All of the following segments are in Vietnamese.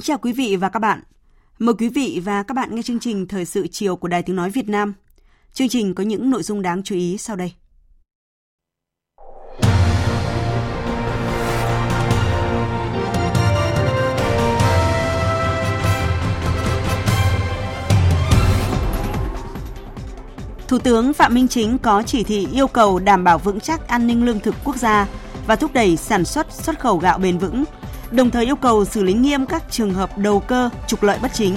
Kính chào quý vị và các bạn. Mời quý vị và các bạn nghe chương trình Thời sự chiều của Đài Tiếng Nói Việt Nam. Chương trình có những nội dung đáng chú ý sau đây. Thủ tướng Phạm Minh Chính có chỉ thị yêu cầu đảm bảo vững chắc an ninh lương thực quốc gia và thúc đẩy sản xuất xuất khẩu gạo bền vững, đồng thời yêu cầu xử lý nghiêm các trường hợp đầu cơ trục lợi bất chính.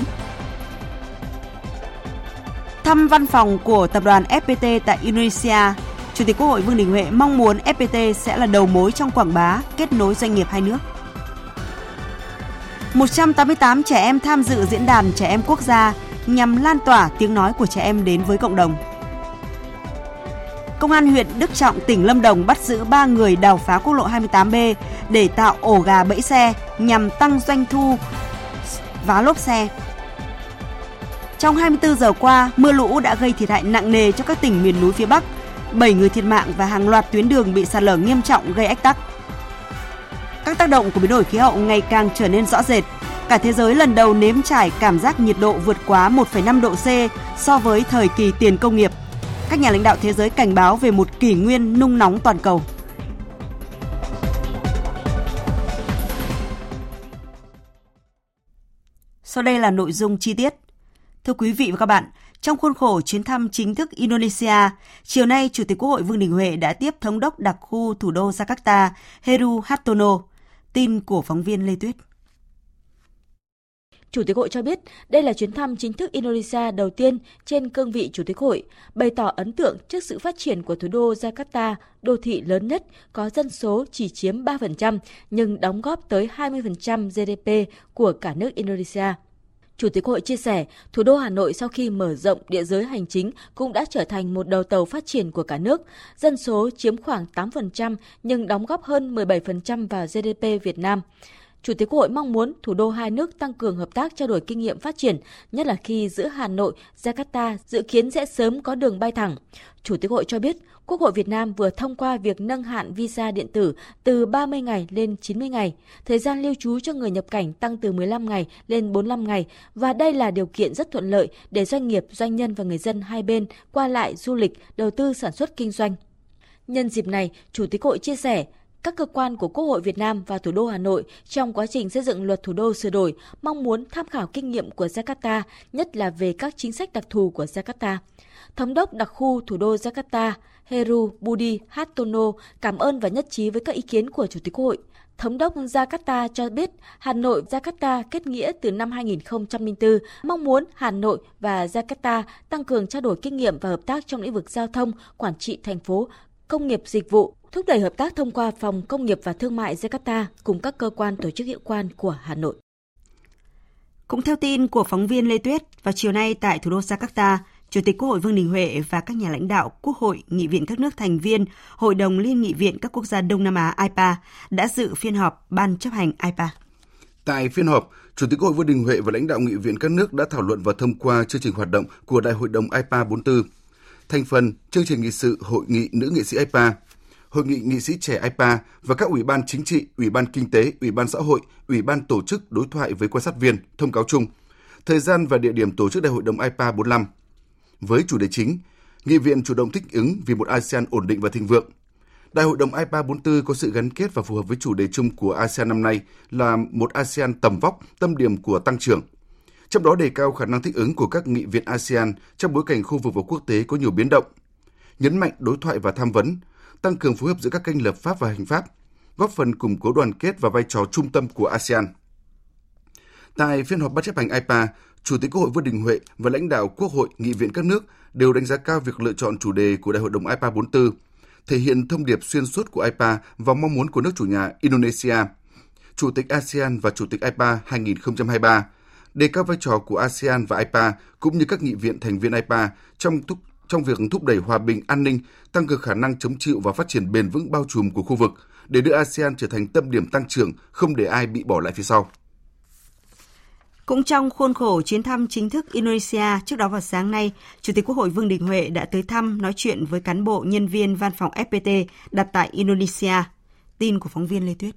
Thăm văn phòng của tập đoàn FPT tại Indonesia, Chủ tịch Quốc hội Vương Đình Huệ mong muốn FPT sẽ là đầu mối trong quảng bá, kết nối doanh nghiệp hai nước. 188 trẻ em tham dự diễn đàn trẻ em quốc gia nhằm lan tỏa tiếng nói của trẻ em đến với cộng đồng. Công an huyện Đức Trọng, tỉnh Lâm Đồng bắt giữ 3 người đào phá quốc lộ 28B để tạo ổ gà bẫy xe nhằm tăng doanh thu vá lốp xe. Trong 24 giờ qua, mưa lũ đã gây thiệt hại nặng nề cho các tỉnh miền núi phía Bắc. 7 người thiệt mạng và hàng loạt tuyến đường bị sạt lở nghiêm trọng gây ách tắc. Các tác động của biến đổi khí hậu ngày càng trở nên rõ rệt. Cả thế giới lần đầu nếm trải cảm giác nhiệt độ vượt quá 1,5 độ C so với thời kỳ tiền công nghiệp các nhà lãnh đạo thế giới cảnh báo về một kỷ nguyên nung nóng toàn cầu. Sau đây là nội dung chi tiết. Thưa quý vị và các bạn, trong khuôn khổ chuyến thăm chính thức Indonesia, chiều nay Chủ tịch Quốc hội Vương Đình Huệ đã tiếp thống đốc đặc khu thủ đô Jakarta Heru Hartono. Tin của phóng viên Lê Tuyết. Chủ tịch hội cho biết đây là chuyến thăm chính thức Indonesia đầu tiên trên cương vị Chủ tịch hội, bày tỏ ấn tượng trước sự phát triển của thủ đô Jakarta, đô thị lớn nhất, có dân số chỉ chiếm 3% nhưng đóng góp tới 20% GDP của cả nước Indonesia. Chủ tịch hội chia sẻ, thủ đô Hà Nội sau khi mở rộng địa giới hành chính cũng đã trở thành một đầu tàu phát triển của cả nước. Dân số chiếm khoảng 8% nhưng đóng góp hơn 17% vào GDP Việt Nam. Chủ tịch Quốc hội mong muốn thủ đô hai nước tăng cường hợp tác trao đổi kinh nghiệm phát triển, nhất là khi giữa Hà Nội, Jakarta dự kiến sẽ sớm có đường bay thẳng. Chủ tịch Hội cho biết, Quốc hội Việt Nam vừa thông qua việc nâng hạn visa điện tử từ 30 ngày lên 90 ngày, thời gian lưu trú cho người nhập cảnh tăng từ 15 ngày lên 45 ngày và đây là điều kiện rất thuận lợi để doanh nghiệp, doanh nhân và người dân hai bên qua lại du lịch, đầu tư sản xuất kinh doanh. Nhân dịp này, Chủ tịch Hội chia sẻ, các cơ quan của Quốc hội Việt Nam và thủ đô Hà Nội trong quá trình xây dựng luật thủ đô sửa đổi mong muốn tham khảo kinh nghiệm của Jakarta, nhất là về các chính sách đặc thù của Jakarta. Thống đốc đặc khu thủ đô Jakarta Heru Budi Hartono cảm ơn và nhất trí với các ý kiến của Chủ tịch Quốc hội. Thống đốc Jakarta cho biết Hà Nội Jakarta kết nghĩa từ năm 2004, mong muốn Hà Nội và Jakarta tăng cường trao đổi kinh nghiệm và hợp tác trong lĩnh vực giao thông, quản trị thành phố, công nghiệp dịch vụ, thúc đẩy hợp tác thông qua Phòng Công nghiệp và Thương mại Jakarta cùng các cơ quan tổ chức hiệu quan của Hà Nội. Cũng theo tin của phóng viên Lê Tuyết, vào chiều nay tại thủ đô Jakarta, Chủ tịch Quốc hội Vương Đình Huệ và các nhà lãnh đạo Quốc hội, nghị viện các nước thành viên Hội đồng Liên nghị viện các quốc gia Đông Nam Á IPA đã dự phiên họp Ban chấp hành IPA. Tại phiên họp, Chủ tịch Quốc hội Vương Đình Huệ và lãnh đạo nghị viện các nước đã thảo luận và thông qua chương trình hoạt động của Đại hội đồng IPA 44. Thành phần chương trình nghị sự Hội nghị nữ nghị sĩ IPA Hội nghị nghị sĩ trẻ IPA và các ủy ban chính trị, ủy ban kinh tế, ủy ban xã hội, ủy ban tổ chức đối thoại với quan sát viên, thông cáo chung, thời gian và địa điểm tổ chức đại hội đồng IPA 45. Với chủ đề chính, nghị viện chủ động thích ứng vì một ASEAN ổn định và thịnh vượng. Đại hội đồng IPA 44 có sự gắn kết và phù hợp với chủ đề chung của ASEAN năm nay là một ASEAN tầm vóc, tâm điểm của tăng trưởng. Trong đó đề cao khả năng thích ứng của các nghị viện ASEAN trong bối cảnh khu vực và quốc tế có nhiều biến động. Nhấn mạnh đối thoại và tham vấn, tăng cường phối hợp giữa các kênh lập pháp và hành pháp, góp phần củng cố đoàn kết và vai trò trung tâm của ASEAN. Tại phiên họp ban chấp hành IPA, Chủ tịch Quốc hội Vương Đình Huệ và lãnh đạo Quốc hội, nghị viện các nước đều đánh giá cao việc lựa chọn chủ đề của Đại hội đồng IPA 44, thể hiện thông điệp xuyên suốt của IPA và mong muốn của nước chủ nhà Indonesia, Chủ tịch ASEAN và Chủ tịch IPA 2023, đề cao vai trò của ASEAN và IPA cũng như các nghị viện thành viên IPA trong thúc trong việc thúc đẩy hòa bình, an ninh, tăng cường khả năng chống chịu và phát triển bền vững bao trùm của khu vực để đưa ASEAN trở thành tâm điểm tăng trưởng, không để ai bị bỏ lại phía sau. Cũng trong khuôn khổ chuyến thăm chính thức Indonesia, trước đó vào sáng nay, Chủ tịch Quốc hội Vương Đình Huệ đã tới thăm nói chuyện với cán bộ nhân viên văn phòng FPT đặt tại Indonesia. Tin của phóng viên Lê Tuyết.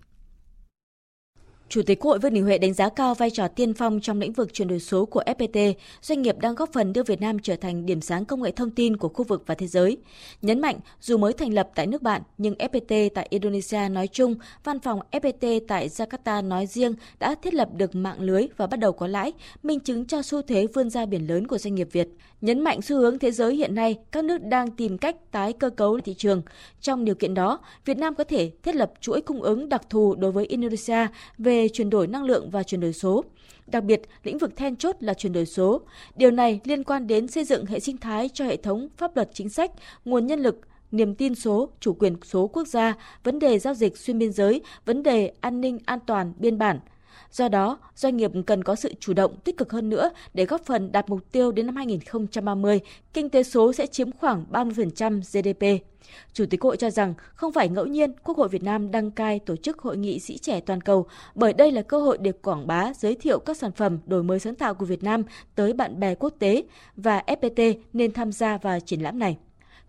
Chủ tịch Quốc hội Vương Đình Huệ đánh giá cao vai trò tiên phong trong lĩnh vực chuyển đổi số của FPT, doanh nghiệp đang góp phần đưa Việt Nam trở thành điểm sáng công nghệ thông tin của khu vực và thế giới. Nhấn mạnh, dù mới thành lập tại nước bạn, nhưng FPT tại Indonesia nói chung, văn phòng FPT tại Jakarta nói riêng đã thiết lập được mạng lưới và bắt đầu có lãi, minh chứng cho xu thế vươn ra biển lớn của doanh nghiệp Việt. Nhấn mạnh xu hướng thế giới hiện nay, các nước đang tìm cách tái cơ cấu thị trường. Trong điều kiện đó, Việt Nam có thể thiết lập chuỗi cung ứng đặc thù đối với Indonesia về chuyển đổi năng lượng và chuyển đổi số. Đặc biệt, lĩnh vực then chốt là chuyển đổi số. Điều này liên quan đến xây dựng hệ sinh thái cho hệ thống pháp luật chính sách, nguồn nhân lực, niềm tin số, chủ quyền số quốc gia, vấn đề giao dịch xuyên biên giới, vấn đề an ninh an toàn biên bản – Do đó, doanh nghiệp cần có sự chủ động tích cực hơn nữa để góp phần đạt mục tiêu đến năm 2030, kinh tế số sẽ chiếm khoảng 30% GDP. Chủ tịch Hội cho rằng không phải ngẫu nhiên Quốc hội Việt Nam đăng cai tổ chức hội nghị sĩ trẻ toàn cầu bởi đây là cơ hội để quảng bá, giới thiệu các sản phẩm đổi mới sáng tạo của Việt Nam tới bạn bè quốc tế và FPT nên tham gia vào triển lãm này.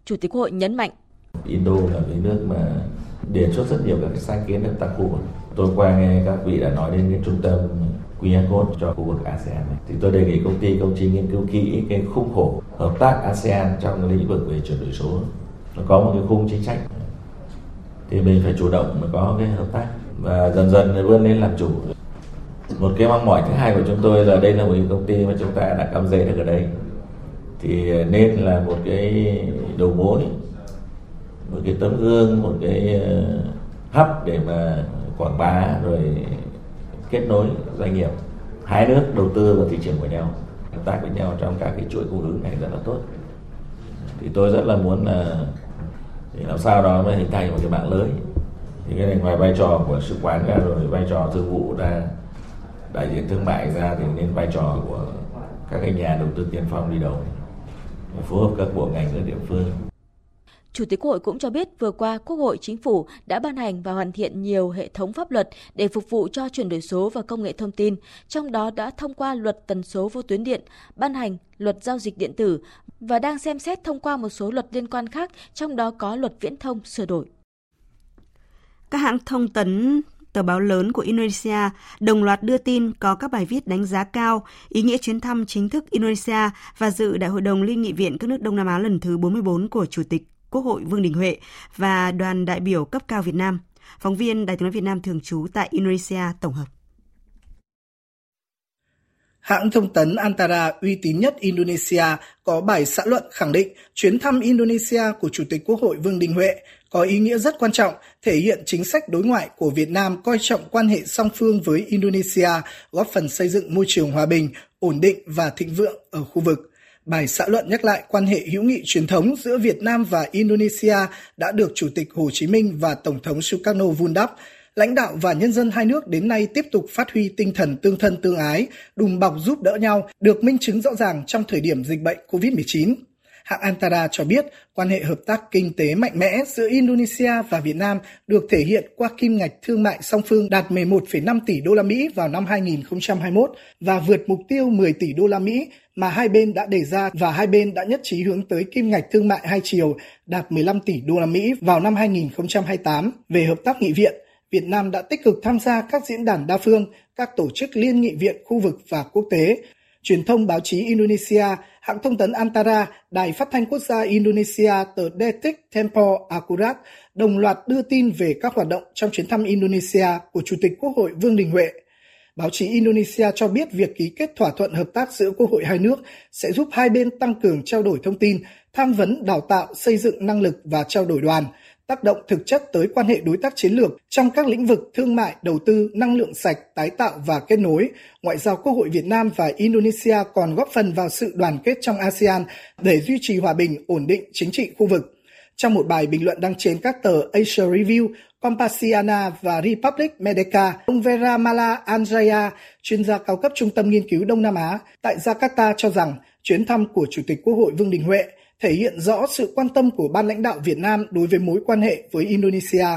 Chủ tịch Hội nhấn mạnh. Indo là cái nước mà đề xuất rất nhiều các cái sáng kiến hợp tác khu vực tôi qua nghe các vị đã nói đến cái trung tâm QR code cho khu vực ASEAN này. Thì tôi đề nghị công ty, công trình nghiên cứu kỹ cái khung khổ hợp tác ASEAN trong lĩnh vực về chuyển đổi số. Nó có một cái khung chính sách thì mình phải chủ động mới có cái hợp tác và dần dần vươn lên làm chủ. Một cái mong mỏi thứ hai của chúng tôi là đây là một cái công ty mà chúng ta đã cắm rễ được ở đây thì nên là một cái đầu mối một cái tấm gương, một cái ờ, hấp để mà quảng bá rồi kết nối doanh nghiệp. Hai nước đầu tư vào thị trường của nhau, hợp tác với nhau trong các cái chuỗi cung ứng này rất là tốt. Thì tôi rất là muốn ờ, là để làm sao đó mới hình thành một cái mạng lưới. Thì cái này ngoài vai trò của sứ quán ra rồi, vai trò thương vụ ra, đại diện thương mại ra thì nên vai trò của các cái nhà đầu tư tiên phong đi đầu. Phối hợp các bộ ngành ở địa phương. Chủ tịch Quốc hội cũng cho biết vừa qua Quốc hội Chính phủ đã ban hành và hoàn thiện nhiều hệ thống pháp luật để phục vụ cho chuyển đổi số và công nghệ thông tin, trong đó đã thông qua luật tần số vô tuyến điện, ban hành luật giao dịch điện tử và đang xem xét thông qua một số luật liên quan khác, trong đó có luật viễn thông sửa đổi. Các hãng thông tấn tờ báo lớn của Indonesia đồng loạt đưa tin có các bài viết đánh giá cao ý nghĩa chuyến thăm chính thức Indonesia và dự Đại hội đồng Liên nghị viện các nước Đông Nam Á lần thứ 44 của Chủ tịch Quốc hội Vương Đình Huệ và đoàn đại biểu cấp cao Việt Nam. Phóng viên Đài tiếng nói Việt Nam thường trú tại Indonesia tổng hợp. Hãng thông tấn Antara uy tín nhất Indonesia có bài xã luận khẳng định chuyến thăm Indonesia của Chủ tịch Quốc hội Vương Đình Huệ có ý nghĩa rất quan trọng, thể hiện chính sách đối ngoại của Việt Nam coi trọng quan hệ song phương với Indonesia, góp phần xây dựng môi trường hòa bình, ổn định và thịnh vượng ở khu vực. Bài xã luận nhắc lại quan hệ hữu nghị truyền thống giữa Việt Nam và Indonesia đã được Chủ tịch Hồ Chí Minh và Tổng thống Sukarno vun đắp. Lãnh đạo và nhân dân hai nước đến nay tiếp tục phát huy tinh thần tương thân tương ái, đùm bọc giúp đỡ nhau, được minh chứng rõ ràng trong thời điểm dịch bệnh COVID-19 hãng Antara cho biết quan hệ hợp tác kinh tế mạnh mẽ giữa Indonesia và Việt Nam được thể hiện qua kim ngạch thương mại song phương đạt 11,5 tỷ đô la Mỹ vào năm 2021 và vượt mục tiêu 10 tỷ đô la Mỹ mà hai bên đã đề ra và hai bên đã nhất trí hướng tới kim ngạch thương mại hai chiều đạt 15 tỷ đô la Mỹ vào năm 2028. Về hợp tác nghị viện, Việt Nam đã tích cực tham gia các diễn đàn đa phương, các tổ chức liên nghị viện khu vực và quốc tế, truyền thông báo chí Indonesia, hãng thông tấn Antara, Đài Phát thanh Quốc gia Indonesia tờ Detik Tempo Akurat đồng loạt đưa tin về các hoạt động trong chuyến thăm Indonesia của Chủ tịch Quốc hội Vương Đình Huệ. Báo chí Indonesia cho biết việc ký kết thỏa thuận hợp tác giữa Quốc hội hai nước sẽ giúp hai bên tăng cường trao đổi thông tin, tham vấn, đào tạo, xây dựng năng lực và trao đổi đoàn, tác động thực chất tới quan hệ đối tác chiến lược trong các lĩnh vực thương mại, đầu tư, năng lượng sạch, tái tạo và kết nối. Ngoại giao Quốc hội Việt Nam và Indonesia còn góp phần vào sự đoàn kết trong ASEAN để duy trì hòa bình, ổn định chính trị khu vực. Trong một bài bình luận đăng trên các tờ Asia Review, Compasiana và Republic Medica, ông Vera Mala Anjaya, chuyên gia cao cấp Trung tâm Nghiên cứu Đông Nam Á tại Jakarta cho rằng chuyến thăm của Chủ tịch Quốc hội Vương Đình Huệ thể hiện rõ sự quan tâm của ban lãnh đạo Việt Nam đối với mối quan hệ với Indonesia.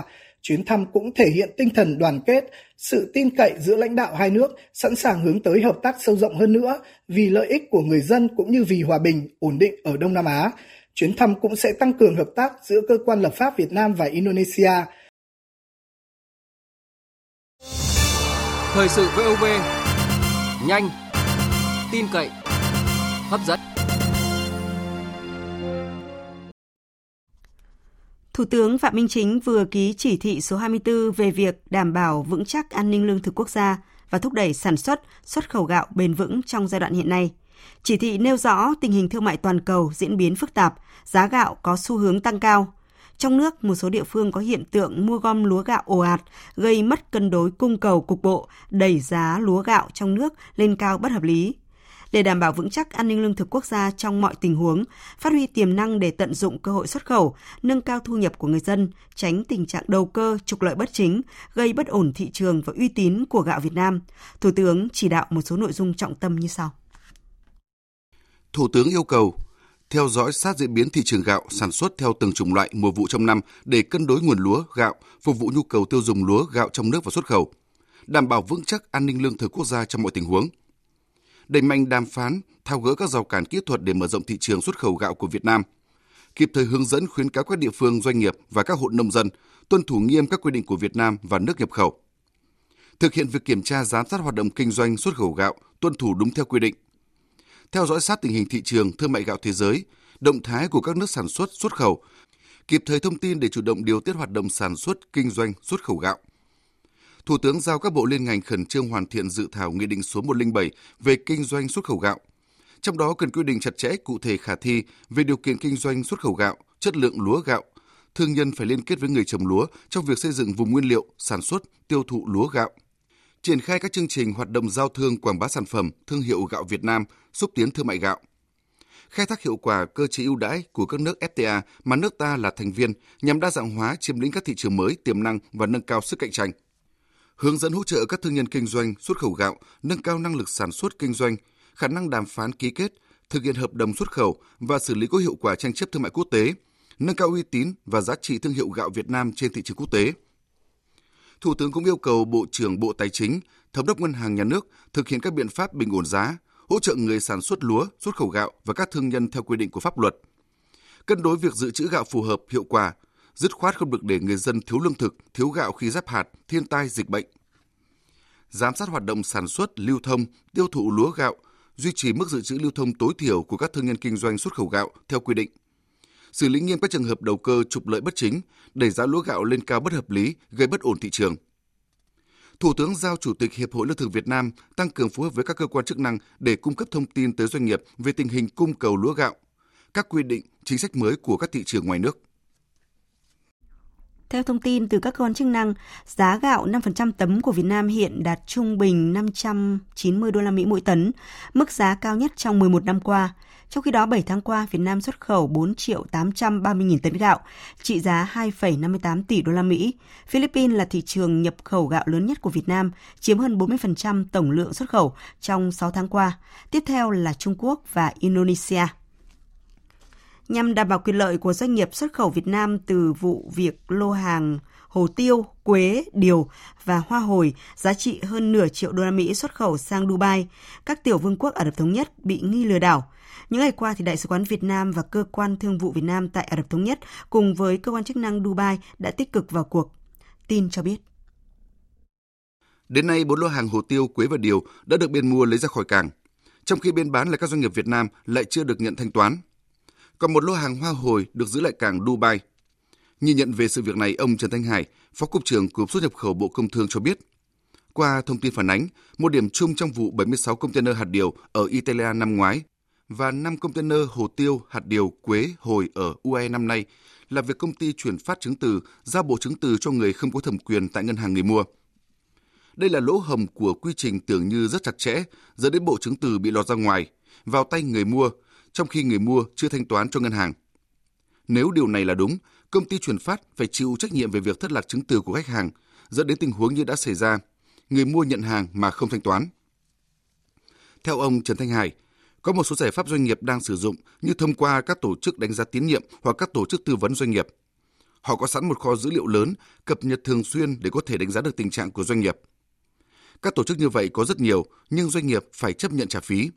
Chuyến thăm cũng thể hiện tinh thần đoàn kết, sự tin cậy giữa lãnh đạo hai nước, sẵn sàng hướng tới hợp tác sâu rộng hơn nữa vì lợi ích của người dân cũng như vì hòa bình, ổn định ở Đông Nam Á. Chuyến thăm cũng sẽ tăng cường hợp tác giữa cơ quan lập pháp Việt Nam và Indonesia. Thời sự VOV, nhanh, tin cậy, hấp dẫn. Thủ tướng Phạm Minh Chính vừa ký chỉ thị số 24 về việc đảm bảo vững chắc an ninh lương thực quốc gia và thúc đẩy sản xuất, xuất khẩu gạo bền vững trong giai đoạn hiện nay. Chỉ thị nêu rõ tình hình thương mại toàn cầu diễn biến phức tạp, giá gạo có xu hướng tăng cao. Trong nước, một số địa phương có hiện tượng mua gom lúa gạo ồ ạt, gây mất cân đối cung cầu cục bộ, đẩy giá lúa gạo trong nước lên cao bất hợp lý để đảm bảo vững chắc an ninh lương thực quốc gia trong mọi tình huống, phát huy tiềm năng để tận dụng cơ hội xuất khẩu, nâng cao thu nhập của người dân, tránh tình trạng đầu cơ trục lợi bất chính, gây bất ổn thị trường và uy tín của gạo Việt Nam. Thủ tướng chỉ đạo một số nội dung trọng tâm như sau. Thủ tướng yêu cầu theo dõi sát diễn biến thị trường gạo sản xuất theo từng chủng loại mùa vụ trong năm để cân đối nguồn lúa, gạo, phục vụ nhu cầu tiêu dùng lúa, gạo trong nước và xuất khẩu, đảm bảo vững chắc an ninh lương thực quốc gia trong mọi tình huống đẩy mạnh đàm phán, thao gỡ các rào cản kỹ thuật để mở rộng thị trường xuất khẩu gạo của Việt Nam, kịp thời hướng dẫn khuyến cáo các địa phương, doanh nghiệp và các hộ nông dân tuân thủ nghiêm các quy định của Việt Nam và nước nhập khẩu. Thực hiện việc kiểm tra giám sát hoạt động kinh doanh xuất khẩu gạo tuân thủ đúng theo quy định. Theo dõi sát tình hình thị trường thương mại gạo thế giới, động thái của các nước sản xuất xuất khẩu, kịp thời thông tin để chủ động điều tiết hoạt động sản xuất kinh doanh xuất khẩu gạo Thủ tướng giao các bộ liên ngành khẩn trương hoàn thiện dự thảo Nghị định số 107 về kinh doanh xuất khẩu gạo. Trong đó cần quy định chặt chẽ cụ thể khả thi về điều kiện kinh doanh xuất khẩu gạo, chất lượng lúa gạo. Thương nhân phải liên kết với người trồng lúa trong việc xây dựng vùng nguyên liệu, sản xuất, tiêu thụ lúa gạo. Triển khai các chương trình hoạt động giao thương quảng bá sản phẩm, thương hiệu gạo Việt Nam, xúc tiến thương mại gạo khai thác hiệu quả cơ chế ưu đãi của các nước FTA mà nước ta là thành viên nhằm đa dạng hóa chiếm lĩnh các thị trường mới tiềm năng và nâng cao sức cạnh tranh hướng dẫn hỗ trợ các thương nhân kinh doanh xuất khẩu gạo nâng cao năng lực sản xuất kinh doanh, khả năng đàm phán ký kết, thực hiện hợp đồng xuất khẩu và xử lý có hiệu quả tranh chấp thương mại quốc tế, nâng cao uy tín và giá trị thương hiệu gạo Việt Nam trên thị trường quốc tế. Thủ tướng cũng yêu cầu Bộ trưởng Bộ Tài chính, Thống đốc Ngân hàng Nhà nước thực hiện các biện pháp bình ổn giá, hỗ trợ người sản xuất lúa, xuất khẩu gạo và các thương nhân theo quy định của pháp luật. Cân đối việc dự trữ gạo phù hợp, hiệu quả, dứt khoát không được để người dân thiếu lương thực, thiếu gạo khi giáp hạt, thiên tai, dịch bệnh. Giám sát hoạt động sản xuất, lưu thông, tiêu thụ lúa gạo, duy trì mức dự trữ lưu thông tối thiểu của các thương nhân kinh doanh xuất khẩu gạo theo quy định. Xử lý nghiêm các trường hợp đầu cơ trục lợi bất chính, đẩy giá lúa gạo lên cao bất hợp lý, gây bất ổn thị trường. Thủ tướng giao Chủ tịch Hiệp hội Lương thực Việt Nam tăng cường phối hợp với các cơ quan chức năng để cung cấp thông tin tới doanh nghiệp về tình hình cung cầu lúa gạo, các quy định, chính sách mới của các thị trường ngoài nước. Theo thông tin từ các cơ quan chức năng, giá gạo 5% tấm của Việt Nam hiện đạt trung bình 590 đô la Mỹ mỗi tấn, mức giá cao nhất trong 11 năm qua. Trong khi đó, 7 tháng qua, Việt Nam xuất khẩu 4 triệu 830 nghìn tấn gạo, trị giá 2,58 tỷ đô la Mỹ. Philippines là thị trường nhập khẩu gạo lớn nhất của Việt Nam, chiếm hơn 40% tổng lượng xuất khẩu trong 6 tháng qua. Tiếp theo là Trung Quốc và Indonesia nhằm đảm bảo quyền lợi của doanh nghiệp xuất khẩu Việt Nam từ vụ việc lô hàng hồ tiêu, quế, điều và hoa hồi giá trị hơn nửa triệu đô la Mỹ xuất khẩu sang Dubai, các tiểu vương quốc Ả Rập Thống Nhất bị nghi lừa đảo. Những ngày qua, thì Đại sứ quán Việt Nam và Cơ quan Thương vụ Việt Nam tại Ả Rập Thống Nhất cùng với cơ quan chức năng Dubai đã tích cực vào cuộc. Tin cho biết. Đến nay, bốn lô hàng hồ tiêu, quế và điều đã được bên mua lấy ra khỏi cảng, trong khi bên bán là các doanh nghiệp Việt Nam lại chưa được nhận thanh toán còn một lô hàng hoa hồi được giữ lại cảng Dubai. Nhìn nhận về sự việc này, ông Trần Thanh Hải, Phó Cục trưởng Cục xuất nhập khẩu Bộ Công Thương cho biết, qua thông tin phản ánh, một điểm chung trong vụ 76 container hạt điều ở Italia năm ngoái và 5 container hồ tiêu, hạt điều, quế, hồi ở UAE năm nay là việc công ty chuyển phát chứng từ giao bộ chứng từ cho người không có thẩm quyền tại ngân hàng người mua. Đây là lỗ hồng của quy trình tưởng như rất chặt chẽ, dẫn đến bộ chứng từ bị lọt ra ngoài, vào tay người mua, trong khi người mua chưa thanh toán cho ngân hàng. Nếu điều này là đúng, công ty chuyển phát phải chịu trách nhiệm về việc thất lạc chứng từ của khách hàng, dẫn đến tình huống như đã xảy ra, người mua nhận hàng mà không thanh toán. Theo ông Trần Thanh Hải, có một số giải pháp doanh nghiệp đang sử dụng như thông qua các tổ chức đánh giá tín nhiệm hoặc các tổ chức tư vấn doanh nghiệp. Họ có sẵn một kho dữ liệu lớn, cập nhật thường xuyên để có thể đánh giá được tình trạng của doanh nghiệp. Các tổ chức như vậy có rất nhiều, nhưng doanh nghiệp phải chấp nhận trả phí.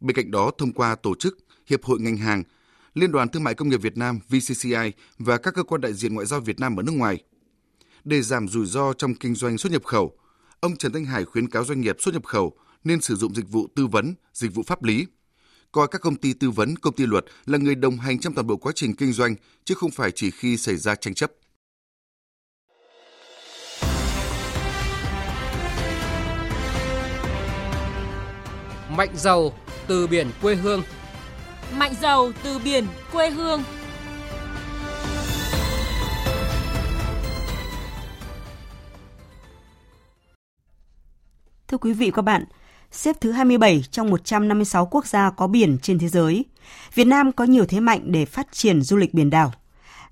Bên cạnh đó, thông qua tổ chức, Hiệp hội ngành hàng, Liên đoàn Thương mại Công nghiệp Việt Nam VCCI và các cơ quan đại diện ngoại giao Việt Nam ở nước ngoài. Để giảm rủi ro trong kinh doanh xuất nhập khẩu, ông Trần Thanh Hải khuyến cáo doanh nghiệp xuất nhập khẩu nên sử dụng dịch vụ tư vấn, dịch vụ pháp lý. Coi các công ty tư vấn, công ty luật là người đồng hành trong toàn bộ quá trình kinh doanh, chứ không phải chỉ khi xảy ra tranh chấp. Mạnh giàu từ biển quê hương. Mạnh giàu từ biển quê hương. Thưa quý vị và các bạn, xếp thứ 27 trong 156 quốc gia có biển trên thế giới. Việt Nam có nhiều thế mạnh để phát triển du lịch biển đảo.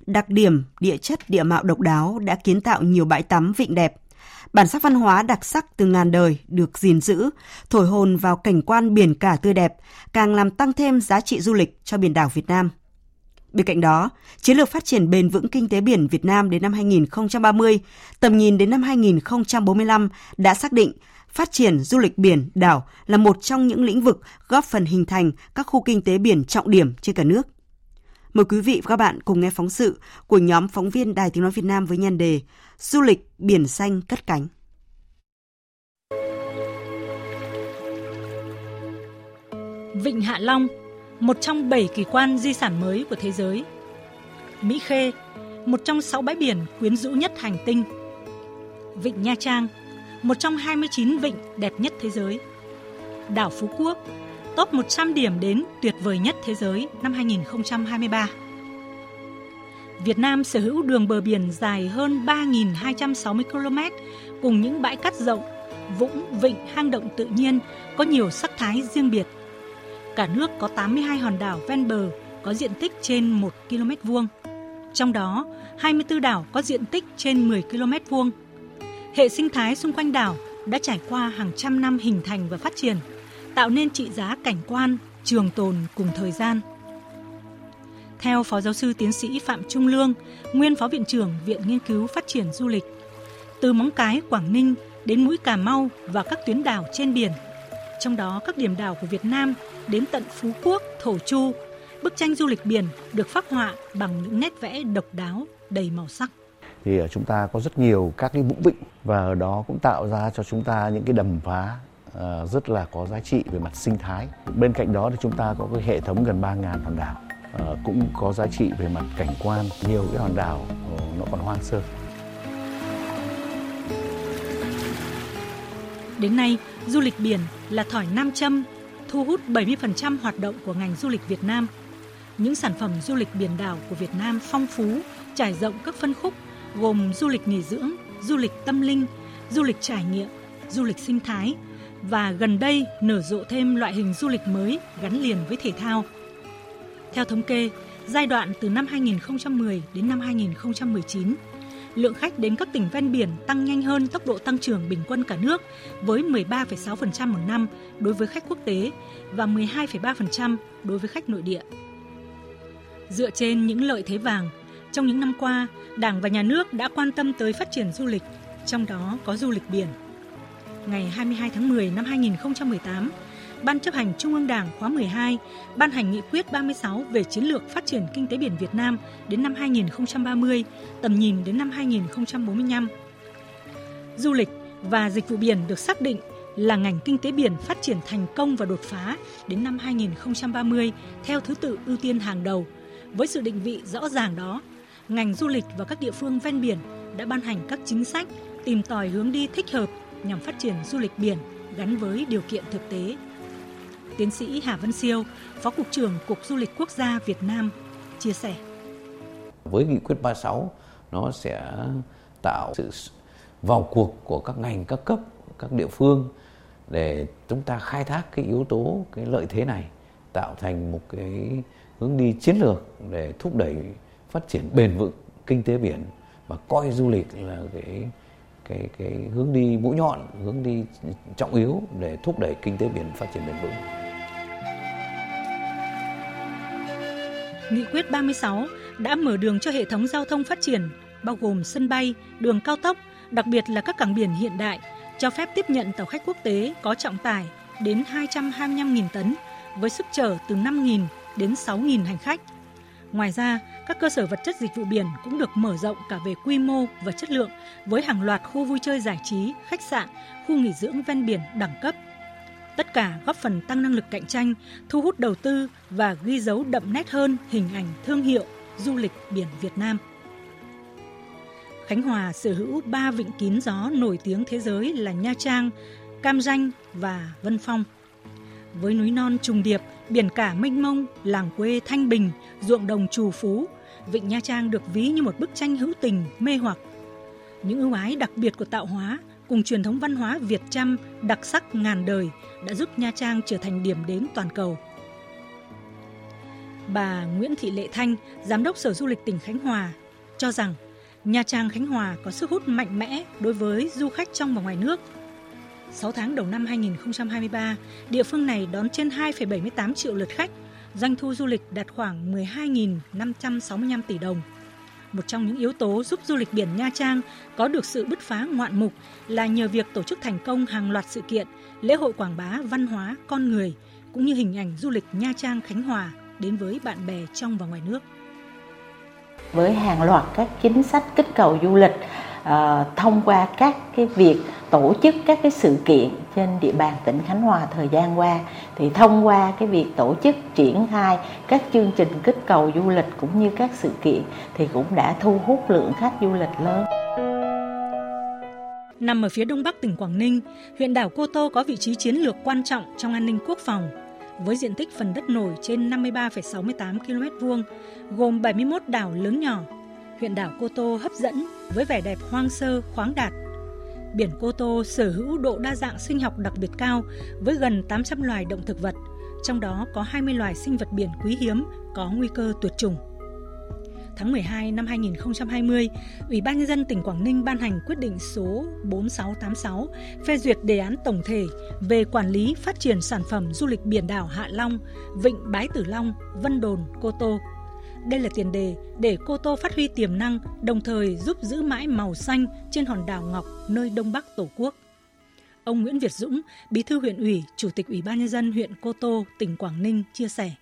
Đặc điểm địa chất địa mạo độc đáo đã kiến tạo nhiều bãi tắm vịnh đẹp. Bản sắc văn hóa đặc sắc từ ngàn đời được gìn giữ, thổi hồn vào cảnh quan biển cả tươi đẹp, càng làm tăng thêm giá trị du lịch cho biển đảo Việt Nam. Bên cạnh đó, chiến lược phát triển bền vững kinh tế biển Việt Nam đến năm 2030, tầm nhìn đến năm 2045 đã xác định phát triển du lịch biển đảo là một trong những lĩnh vực góp phần hình thành các khu kinh tế biển trọng điểm trên cả nước. Mời quý vị và các bạn cùng nghe phóng sự của nhóm phóng viên Đài Tiếng Nói Việt Nam với nhan đề Du lịch biển xanh cất cánh. Vịnh Hạ Long, một trong 7 kỳ quan di sản mới của thế giới. Mỹ Khê, một trong 6 bãi biển quyến rũ nhất hành tinh. Vịnh Nha Trang, một trong 29 vịnh đẹp nhất thế giới. Đảo Phú Quốc, top 100 điểm đến tuyệt vời nhất thế giới năm 2023. Việt Nam sở hữu đường bờ biển dài hơn 3.260 km cùng những bãi cát rộng, vũng, vịnh, hang động tự nhiên có nhiều sắc thái riêng biệt. Cả nước có 82 hòn đảo ven bờ có diện tích trên 1 km vuông. Trong đó, 24 đảo có diện tích trên 10 km vuông Hệ sinh thái xung quanh đảo đã trải qua hàng trăm năm hình thành và phát triển, tạo nên trị giá cảnh quan, trường tồn cùng thời gian. Theo Phó Giáo sư Tiến sĩ Phạm Trung Lương, nguyên Phó Viện trưởng Viện Nghiên cứu Phát triển Du lịch, từ Móng Cái, Quảng Ninh đến mũi Cà Mau và các tuyến đảo trên biển, trong đó các điểm đảo của Việt Nam đến tận Phú Quốc, Thổ Chu, bức tranh du lịch biển được phác họa bằng những nét vẽ độc đáo, đầy màu sắc thì ờ, chúng ta có rất nhiều các cái vũng vịnh và ở đó cũng tạo ra cho chúng ta những cái đầm phá Ờ, rất là có giá trị về mặt sinh thái. Bên cạnh đó thì chúng ta có cái hệ thống gần 3.000 hòn đảo ờ, cũng có giá trị về mặt cảnh quan. Nhiều cái hòn đảo ờ, nó còn hoang sơ. Đến nay, du lịch biển là thỏi nam châm, thu hút 70% hoạt động của ngành du lịch Việt Nam. Những sản phẩm du lịch biển đảo của Việt Nam phong phú, trải rộng các phân khúc gồm du lịch nghỉ dưỡng, du lịch tâm linh, du lịch trải nghiệm, du lịch sinh thái và gần đây nở rộ thêm loại hình du lịch mới gắn liền với thể thao. Theo thống kê, giai đoạn từ năm 2010 đến năm 2019, lượng khách đến các tỉnh ven biển tăng nhanh hơn tốc độ tăng trưởng bình quân cả nước với 13,6% một năm đối với khách quốc tế và 12,3% đối với khách nội địa. Dựa trên những lợi thế vàng, trong những năm qua, Đảng và Nhà nước đã quan tâm tới phát triển du lịch, trong đó có du lịch biển. Ngày 22 tháng 10 năm 2018, Ban chấp hành Trung ương Đảng khóa 12 ban hành nghị quyết 36 về chiến lược phát triển kinh tế biển Việt Nam đến năm 2030, tầm nhìn đến năm 2045. Du lịch và dịch vụ biển được xác định là ngành kinh tế biển phát triển thành công và đột phá đến năm 2030 theo thứ tự ưu tiên hàng đầu. Với sự định vị rõ ràng đó, ngành du lịch và các địa phương ven biển đã ban hành các chính sách tìm tòi hướng đi thích hợp nhằm phát triển du lịch biển gắn với điều kiện thực tế. Tiến sĩ Hà Văn Siêu, Phó Cục trưởng Cục Du lịch Quốc gia Việt Nam, chia sẻ. Với nghị quyết 36 nó sẽ tạo sự vào cuộc của các ngành các cấp, các địa phương để chúng ta khai thác cái yếu tố cái lợi thế này tạo thành một cái hướng đi chiến lược để thúc đẩy phát triển bền vững kinh tế biển và coi du lịch là cái cái cái hướng đi mũi nhọn, hướng đi trọng yếu để thúc đẩy kinh tế biển phát triển bền vững. Nghị quyết 36 đã mở đường cho hệ thống giao thông phát triển, bao gồm sân bay, đường cao tốc, đặc biệt là các cảng biển hiện đại, cho phép tiếp nhận tàu khách quốc tế có trọng tải đến 225.000 tấn với sức chở từ 5.000 đến 6.000 hành khách. Ngoài ra, các cơ sở vật chất dịch vụ biển cũng được mở rộng cả về quy mô và chất lượng với hàng loạt khu vui chơi giải trí, khách sạn, khu nghỉ dưỡng ven biển đẳng cấp. Tất cả góp phần tăng năng lực cạnh tranh, thu hút đầu tư và ghi dấu đậm nét hơn hình ảnh thương hiệu du lịch biển Việt Nam. Khánh Hòa sở hữu 3 vịnh kín gió nổi tiếng thế giới là Nha Trang, Cam Ranh và Vân Phong. Với núi non trùng điệp, biển cả mênh mông, làng quê thanh bình, ruộng đồng trù phú, Vịnh Nha Trang được ví như một bức tranh hữu tình, mê hoặc. Những ưu ái đặc biệt của tạo hóa cùng truyền thống văn hóa Việt Chăm đặc sắc ngàn đời đã giúp Nha Trang trở thành điểm đến toàn cầu. Bà Nguyễn Thị Lệ Thanh, Giám đốc Sở Du lịch tỉnh Khánh Hòa, cho rằng Nha Trang Khánh Hòa có sức hút mạnh mẽ đối với du khách trong và ngoài nước. 6 tháng đầu năm 2023, địa phương này đón trên 2,78 triệu lượt khách, doanh thu du lịch đạt khoảng 12.565 tỷ đồng. Một trong những yếu tố giúp du lịch biển Nha Trang có được sự bứt phá ngoạn mục là nhờ việc tổ chức thành công hàng loạt sự kiện, lễ hội quảng bá văn hóa, con người, cũng như hình ảnh du lịch Nha Trang Khánh Hòa đến với bạn bè trong và ngoài nước. Với hàng loạt các chính sách kích cầu du lịch Ờ, thông qua các cái việc tổ chức các cái sự kiện trên địa bàn tỉnh Khánh Hòa thời gian qua thì thông qua cái việc tổ chức triển khai các chương trình kích cầu du lịch cũng như các sự kiện thì cũng đã thu hút lượng khách du lịch lớn. Nằm ở phía đông bắc tỉnh Quảng Ninh, huyện đảo Cô Tô có vị trí chiến lược quan trọng trong an ninh quốc phòng. Với diện tích phần đất nổi trên 53,68 km vuông, gồm 71 đảo lớn nhỏ, huyện đảo Cô Tô hấp dẫn với vẻ đẹp hoang sơ, khoáng đạt. Biển Cô Tô sở hữu độ đa dạng sinh học đặc biệt cao với gần 800 loài động thực vật, trong đó có 20 loài sinh vật biển quý hiếm có nguy cơ tuyệt chủng. Tháng 12 năm 2020, Ủy ban Nhân dân tỉnh Quảng Ninh ban hành quyết định số 4686 phê duyệt đề án tổng thể về quản lý phát triển sản phẩm du lịch biển đảo Hạ Long, Vịnh Bái Tử Long, Vân Đồn, Cô Tô đây là tiền đề để Cô Tô phát huy tiềm năng, đồng thời giúp giữ mãi màu xanh trên hòn đảo Ngọc nơi đông bắc Tổ quốc. Ông Nguyễn Việt Dũng, Bí thư huyện ủy, Chủ tịch Ủy ban nhân dân huyện Cô Tô, tỉnh Quảng Ninh chia sẻ.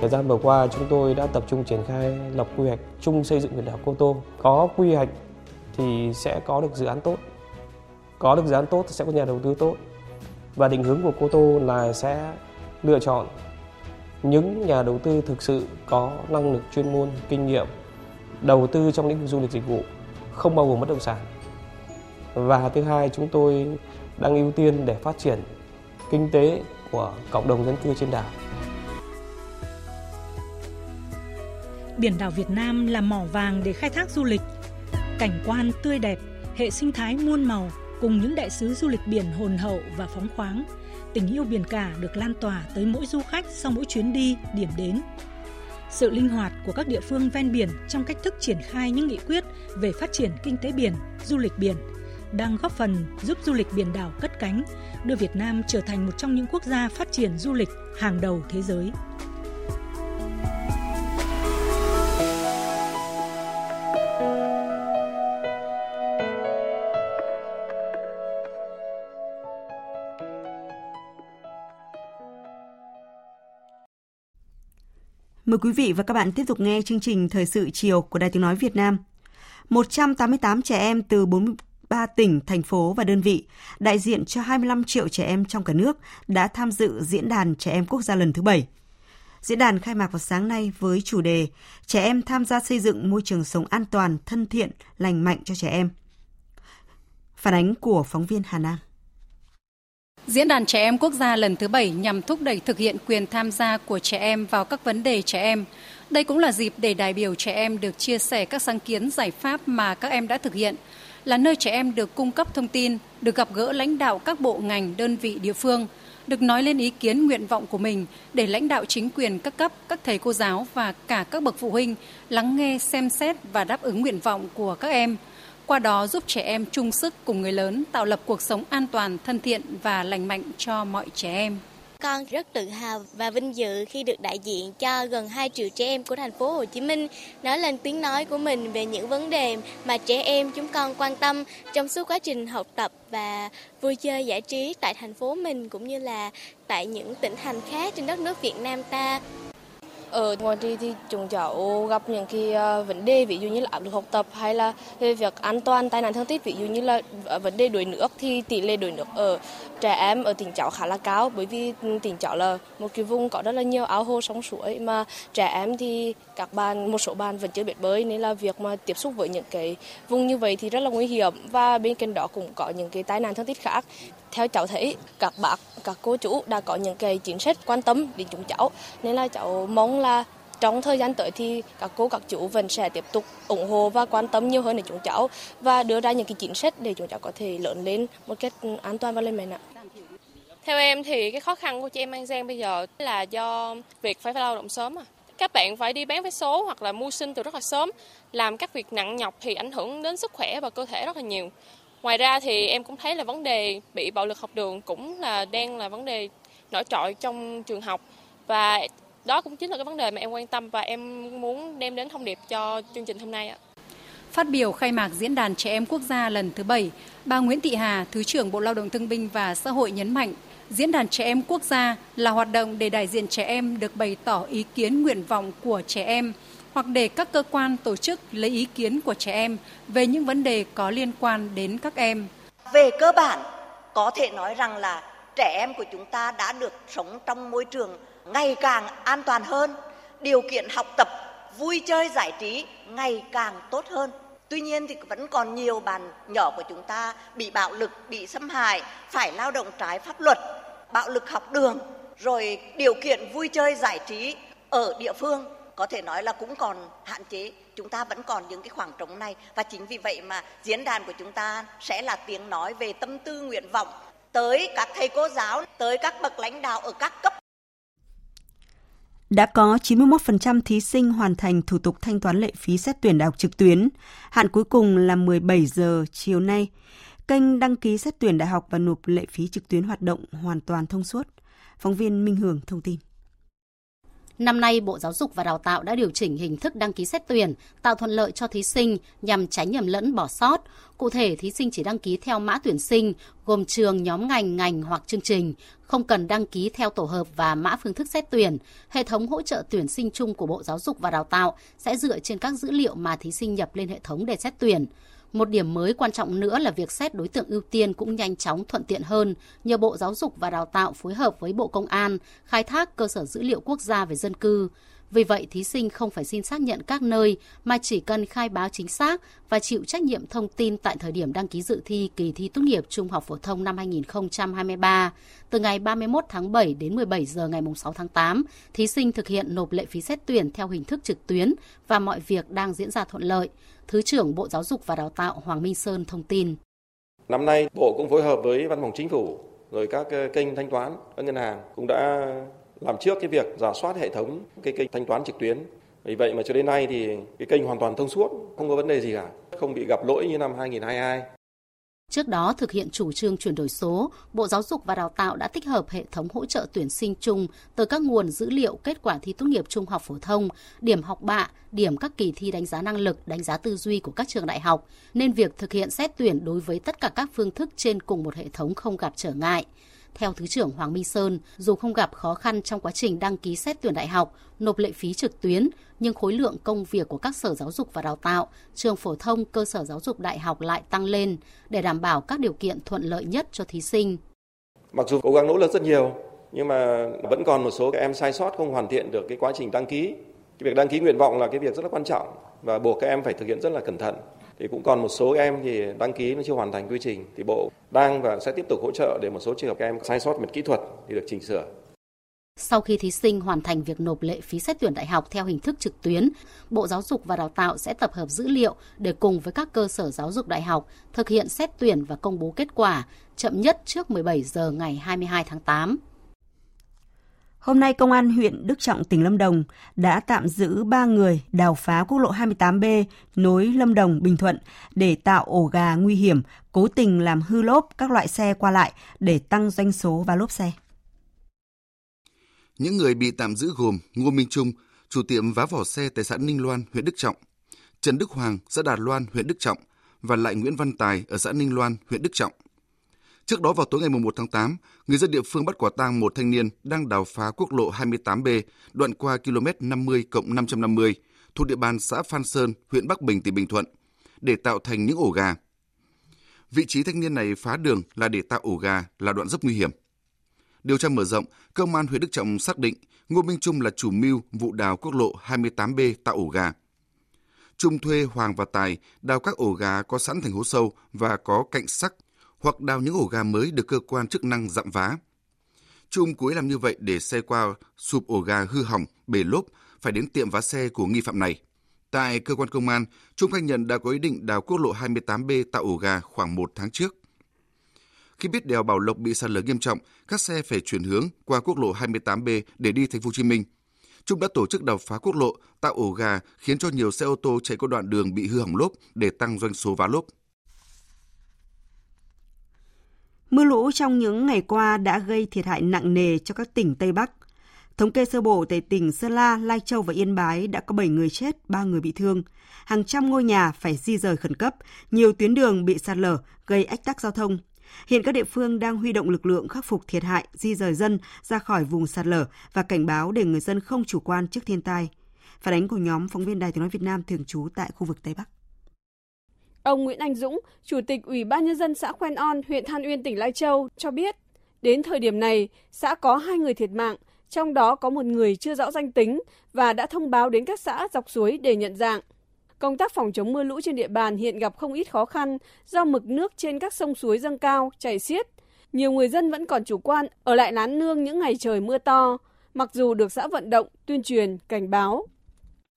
Thời gian vừa qua chúng tôi đã tập trung triển khai lập quy hoạch chung xây dựng huyện đảo Cô Tô. Có quy hoạch thì sẽ có được dự án tốt. Có được dự án tốt thì sẽ có nhà đầu tư tốt. Và định hướng của Cô Tô là sẽ lựa chọn những nhà đầu tư thực sự có năng lực chuyên môn, kinh nghiệm đầu tư trong lĩnh vực du lịch dịch vụ, không bao gồm bất động sản. Và thứ hai, chúng tôi đang ưu tiên để phát triển kinh tế của cộng đồng dân cư trên đảo. Biển đảo Việt Nam là mỏ vàng để khai thác du lịch. Cảnh quan tươi đẹp, hệ sinh thái muôn màu cùng những đại sứ du lịch biển hồn hậu và phóng khoáng – tình yêu biển cả được lan tỏa tới mỗi du khách sau mỗi chuyến đi, điểm đến. Sự linh hoạt của các địa phương ven biển trong cách thức triển khai những nghị quyết về phát triển kinh tế biển, du lịch biển đang góp phần giúp du lịch biển đảo cất cánh, đưa Việt Nam trở thành một trong những quốc gia phát triển du lịch hàng đầu thế giới. Mời quý vị và các bạn tiếp tục nghe chương trình Thời sự chiều của Đài Tiếng Nói Việt Nam. 188 trẻ em từ 43 tỉnh, thành phố và đơn vị, đại diện cho 25 triệu trẻ em trong cả nước đã tham dự Diễn đàn Trẻ Em Quốc gia lần thứ 7. Diễn đàn khai mạc vào sáng nay với chủ đề Trẻ em tham gia xây dựng môi trường sống an toàn, thân thiện, lành mạnh cho trẻ em. Phản ánh của phóng viên Hà Nam. Diễn đàn trẻ em quốc gia lần thứ 7 nhằm thúc đẩy thực hiện quyền tham gia của trẻ em vào các vấn đề trẻ em. Đây cũng là dịp để đại biểu trẻ em được chia sẻ các sáng kiến giải pháp mà các em đã thực hiện, là nơi trẻ em được cung cấp thông tin, được gặp gỡ lãnh đạo các bộ ngành, đơn vị địa phương, được nói lên ý kiến nguyện vọng của mình để lãnh đạo chính quyền các cấp, các thầy cô giáo và cả các bậc phụ huynh lắng nghe, xem xét và đáp ứng nguyện vọng của các em – qua đó giúp trẻ em chung sức cùng người lớn tạo lập cuộc sống an toàn, thân thiện và lành mạnh cho mọi trẻ em. Con rất tự hào và vinh dự khi được đại diện cho gần 2 triệu trẻ em của thành phố Hồ Chí Minh nói lên tiếng nói của mình về những vấn đề mà trẻ em chúng con quan tâm trong suốt quá trình học tập và vui chơi giải trí tại thành phố mình cũng như là tại những tỉnh thành khác trên đất nước Việt Nam ta. Ờ, ở ngoài trì thì chúng cháu gặp những cái ờ, vấn đề ví dụ như là áp lực học tập hay là về việc an toàn, tai nạn thương tích, ví dụ như là ờ, vấn đề đuối nước thì tỷ lệ đuối nước ở trẻ em ở tỉnh cháu khá là cao bởi vì ừ, tỉnh cháu là một cái vùng có rất là nhiều ao hồ sông suối mà trẻ em thì các bạn, một số bạn vẫn chưa biết bơi nên là việc mà tiếp xúc với những cái vùng như vậy thì rất là nguy hiểm và bên cạnh đó cũng có những cái tai nạn thương tích khác theo cháu thấy các bác các cô chú đã có những cái chính sách quan tâm đến chúng cháu nên là cháu mong là trong thời gian tới thì các cô các chú vẫn sẽ tiếp tục ủng hộ và quan tâm nhiều hơn đến chúng cháu và đưa ra những cái chính sách để chúng cháu có thể lớn lên một cách an toàn và lên mạnh ạ. Theo em thì cái khó khăn của chị em An Giang bây giờ là do việc phải lao động sớm à. Các bạn phải đi bán vé số hoặc là mưu sinh từ rất là sớm, làm các việc nặng nhọc thì ảnh hưởng đến sức khỏe và cơ thể rất là nhiều. Ngoài ra thì em cũng thấy là vấn đề bị bạo lực học đường cũng là đang là vấn đề nổi trội trong trường học và đó cũng chính là cái vấn đề mà em quan tâm và em muốn đem đến thông điệp cho chương trình hôm nay ạ. Phát biểu khai mạc Diễn đàn Trẻ Em Quốc gia lần thứ 7, bà Nguyễn Thị Hà, Thứ trưởng Bộ Lao động Thương binh và Xã hội nhấn mạnh, Diễn đàn Trẻ Em Quốc gia là hoạt động để đại diện trẻ em được bày tỏ ý kiến nguyện vọng của trẻ em hoặc để các cơ quan tổ chức lấy ý kiến của trẻ em về những vấn đề có liên quan đến các em. Về cơ bản, có thể nói rằng là trẻ em của chúng ta đã được sống trong môi trường ngày càng an toàn hơn, điều kiện học tập, vui chơi giải trí ngày càng tốt hơn. Tuy nhiên thì vẫn còn nhiều bạn nhỏ của chúng ta bị bạo lực, bị xâm hại, phải lao động trái pháp luật, bạo lực học đường, rồi điều kiện vui chơi giải trí ở địa phương có thể nói là cũng còn hạn chế chúng ta vẫn còn những cái khoảng trống này và chính vì vậy mà diễn đàn của chúng ta sẽ là tiếng nói về tâm tư, nguyện vọng tới các thầy cô giáo, tới các bậc lãnh đạo ở các cấp đã có 91% thí sinh hoàn thành thủ tục thanh toán lệ phí xét tuyển đại học trực tuyến. Hạn cuối cùng là 17 giờ chiều nay. Kênh đăng ký xét tuyển đại học và nộp lệ phí trực tuyến hoạt động hoàn toàn thông suốt. Phóng viên Minh Hường thông tin. Năm nay, Bộ Giáo dục và Đào tạo đã điều chỉnh hình thức đăng ký xét tuyển, tạo thuận lợi cho thí sinh nhằm tránh nhầm lẫn bỏ sót. Cụ thể, thí sinh chỉ đăng ký theo mã tuyển sinh, gồm trường, nhóm ngành, ngành hoặc chương trình, không cần đăng ký theo tổ hợp và mã phương thức xét tuyển. Hệ thống hỗ trợ tuyển sinh chung của Bộ Giáo dục và Đào tạo sẽ dựa trên các dữ liệu mà thí sinh nhập lên hệ thống để xét tuyển. Một điểm mới quan trọng nữa là việc xét đối tượng ưu tiên cũng nhanh chóng thuận tiện hơn nhờ Bộ Giáo dục và Đào tạo phối hợp với Bộ Công an, khai thác cơ sở dữ liệu quốc gia về dân cư. Vì vậy, thí sinh không phải xin xác nhận các nơi mà chỉ cần khai báo chính xác và chịu trách nhiệm thông tin tại thời điểm đăng ký dự thi kỳ thi tốt nghiệp trung học phổ thông năm 2023. Từ ngày 31 tháng 7 đến 17 giờ ngày 6 tháng 8, thí sinh thực hiện nộp lệ phí xét tuyển theo hình thức trực tuyến và mọi việc đang diễn ra thuận lợi. Thứ trưởng Bộ Giáo dục và Đào tạo Hoàng Minh Sơn thông tin. Năm nay, Bộ cũng phối hợp với Văn phòng Chính phủ rồi các ờ, kênh thanh toán các ngân hàng cũng đã làm trước cái việc giả soát hệ thống cái kênh thanh toán trực tuyến. Vì vậy mà cho đến nay thì cái kênh hoàn toàn thông suốt, không có vấn đề gì cả, không bị gặp lỗi như năm 2022. Trước đó, thực hiện chủ trương chuyển đổi số, Bộ Giáo dục và Đào tạo đã tích hợp hệ thống hỗ trợ tuyển sinh chung từ các nguồn dữ liệu kết quả thi tốt nghiệp trung học phổ thông, điểm học bạ, điểm các kỳ thi đánh giá năng lực, đánh giá tư duy của các trường đại học, nên việc thực hiện xét tuyển đối với tất cả các phương thức trên cùng một hệ thống không gặp trở ngại. Theo Thứ trưởng Hoàng Minh Sơn, dù không gặp khó khăn trong quá trình đăng ký xét tuyển đại học, nộp lệ phí trực tuyến, nhưng khối lượng công việc của các sở giáo dục và đào tạo, trường phổ thông, cơ sở giáo dục đại học lại tăng lên để đảm bảo các điều kiện thuận lợi nhất cho thí sinh. Mặc dù cố gắng nỗ lực rất nhiều, nhưng mà vẫn còn một số các em sai sót không hoàn thiện được cái quá trình đăng ký Cái việc đăng ký nguyện vọng là cái việc rất là quan trọng và buộc các em phải thực hiện rất là cẩn thận. Thì cũng còn một số em thì đăng ký nó chưa hoàn thành quy trình thì Bộ đang và sẽ tiếp tục hỗ trợ để một số trường hợp các em sai sót về kỹ thuật thì được chỉnh sửa. Sau khi thí sinh hoàn thành việc nộp lệ phí xét tuyển đại học theo hình thức trực tuyến, Bộ Giáo dục và Đào tạo sẽ tập hợp dữ liệu để cùng với các cơ sở giáo dục đại học thực hiện xét tuyển và công bố kết quả chậm nhất trước 17 giờ ngày 22 tháng 8. Hôm nay, Công an huyện Đức Trọng, tỉnh Lâm Đồng đã tạm giữ 3 người đào phá quốc lộ 28B nối Lâm Đồng, Bình Thuận để tạo ổ gà nguy hiểm, cố tình làm hư lốp các loại xe qua lại để tăng doanh số và lốp xe. Những người bị tạm giữ gồm Ngô Minh Trung, chủ tiệm vá vỏ xe tại xã Ninh Loan, huyện Đức Trọng, Trần Đức Hoàng, xã Đạt Loan, huyện Đức Trọng và lại Nguyễn Văn Tài ở xã Ninh Loan, huyện Đức Trọng. Trước đó vào tối ngày 1 tháng 8, người dân địa phương bắt quả tang một thanh niên đang đào phá quốc lộ 28B đoạn qua km 50 550 thuộc địa bàn xã Phan Sơn, huyện Bắc Bình, tỉnh Bình Thuận để tạo thành những ổ gà. Vị trí thanh niên này phá đường là để tạo ổ gà là đoạn rất nguy hiểm. Điều tra mở rộng, công an huyện Đức Trọng xác định Ngô Minh Trung là chủ mưu vụ đào quốc lộ 28B tạo ổ gà. Trung thuê Hoàng và Tài đào các ổ gà có sẵn thành hố sâu và có cạnh sắc hoặc đào những ổ gà mới được cơ quan chức năng dặm vá. Trung cuối làm như vậy để xe qua sụp ổ gà hư hỏng, bể lốp, phải đến tiệm vá xe của nghi phạm này. Tại cơ quan công an, Trung khai nhận đã có ý định đào quốc lộ 28B tạo ổ gà khoảng một tháng trước. Khi biết đèo Bảo Lộc bị sạt lở nghiêm trọng, các xe phải chuyển hướng qua quốc lộ 28B để đi thành phố Hồ Chí Minh. Trung đã tổ chức đào phá quốc lộ, tạo ổ gà khiến cho nhiều xe ô tô chạy qua đoạn đường bị hư hỏng lốp để tăng doanh số vá lốp. Mưa lũ trong những ngày qua đã gây thiệt hại nặng nề cho các tỉnh Tây Bắc. Thống kê sơ bộ tại tỉnh Sơn La, Lai Châu và Yên Bái đã có 7 người chết, 3 người bị thương. Hàng trăm ngôi nhà phải di rời khẩn cấp, nhiều tuyến đường bị sạt lở, gây ách tắc giao thông. Hiện các địa phương đang huy động lực lượng khắc phục thiệt hại, di rời dân ra khỏi vùng sạt lở và cảnh báo để người dân không chủ quan trước thiên tai. Phản ánh của nhóm phóng viên Đài tiếng nói Việt Nam thường trú tại khu vực Tây Bắc. Ông Nguyễn Anh Dũng, Chủ tịch Ủy ban Nhân dân xã Khoen On, huyện Than Uyên, tỉnh Lai Châu cho biết, đến thời điểm này, xã có hai người thiệt mạng, trong đó có một người chưa rõ danh tính và đã thông báo đến các xã dọc suối để nhận dạng. Công tác phòng chống mưa lũ trên địa bàn hiện gặp không ít khó khăn do mực nước trên các sông suối dâng cao, chảy xiết. Nhiều người dân vẫn còn chủ quan ở lại lán nương những ngày trời mưa to, mặc dù được xã vận động, tuyên truyền, cảnh báo.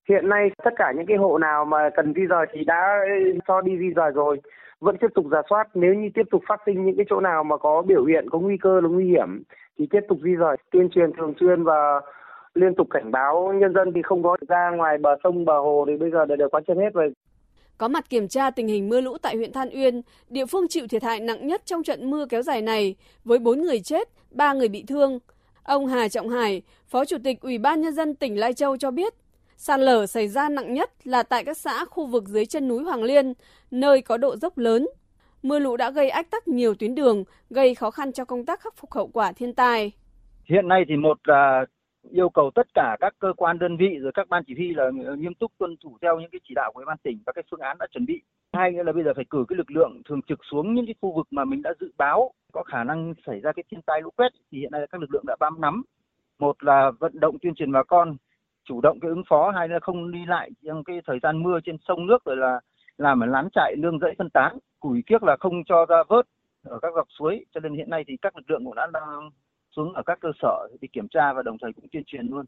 Hiện nay tất cả những cái hộ nào mà cần di rời thì đã cho đi di rời rồi. Vẫn tiếp tục giả soát nếu như tiếp tục phát sinh những cái chỗ nào mà có biểu hiện có nguy cơ là nguy hiểm thì tiếp tục di rời, tuyên truyền thường xuyên và liên tục cảnh báo nhân dân thì không có ra ngoài bờ sông bờ hồ thì bây giờ đều quan trân hết rồi. Có mặt kiểm tra tình hình mưa lũ tại huyện Than Uyên, địa phương chịu thiệt hại nặng nhất trong trận mưa kéo dài này với 4 người chết, 3 người bị thương. Ông Hà Trọng Hải, Phó Chủ tịch Ủy ban Nhân dân tỉnh Lai Châu cho biết, sạt lở xảy ra nặng nhất là tại các xã khu vực dưới chân núi Hoàng Liên, nơi có độ dốc lớn. Mưa lũ đã gây ách tắc nhiều tuyến đường, gây khó khăn cho công tác khắc phục hậu quả thiên tai. Hiện nay thì một là yêu cầu tất cả các cơ quan đơn vị rồi các ban chỉ huy là nghiêm túc tuân thủ theo những cái chỉ đạo của ban tỉnh và các phương án đã chuẩn bị. Hai nữa là bây giờ phải cử cái lực lượng thường trực xuống những cái khu vực mà mình đã dự báo có khả năng xảy ra cái thiên tai lũ quét thì hiện nay các lực lượng đã bám nắm. Một là vận động tuyên truyền bà con chủ động cái ứng phó, hay là không đi lại trong cái thời gian mưa trên sông nước rồi là làm ở lán trại nương rẫy phân tán, củi kiếc là không cho ra vớt ở các dọc suối cho nên hiện nay thì các lực lượng cũng đã đang xuống ở các cơ sở để kiểm tra và đồng thời cũng tuyên truyền luôn.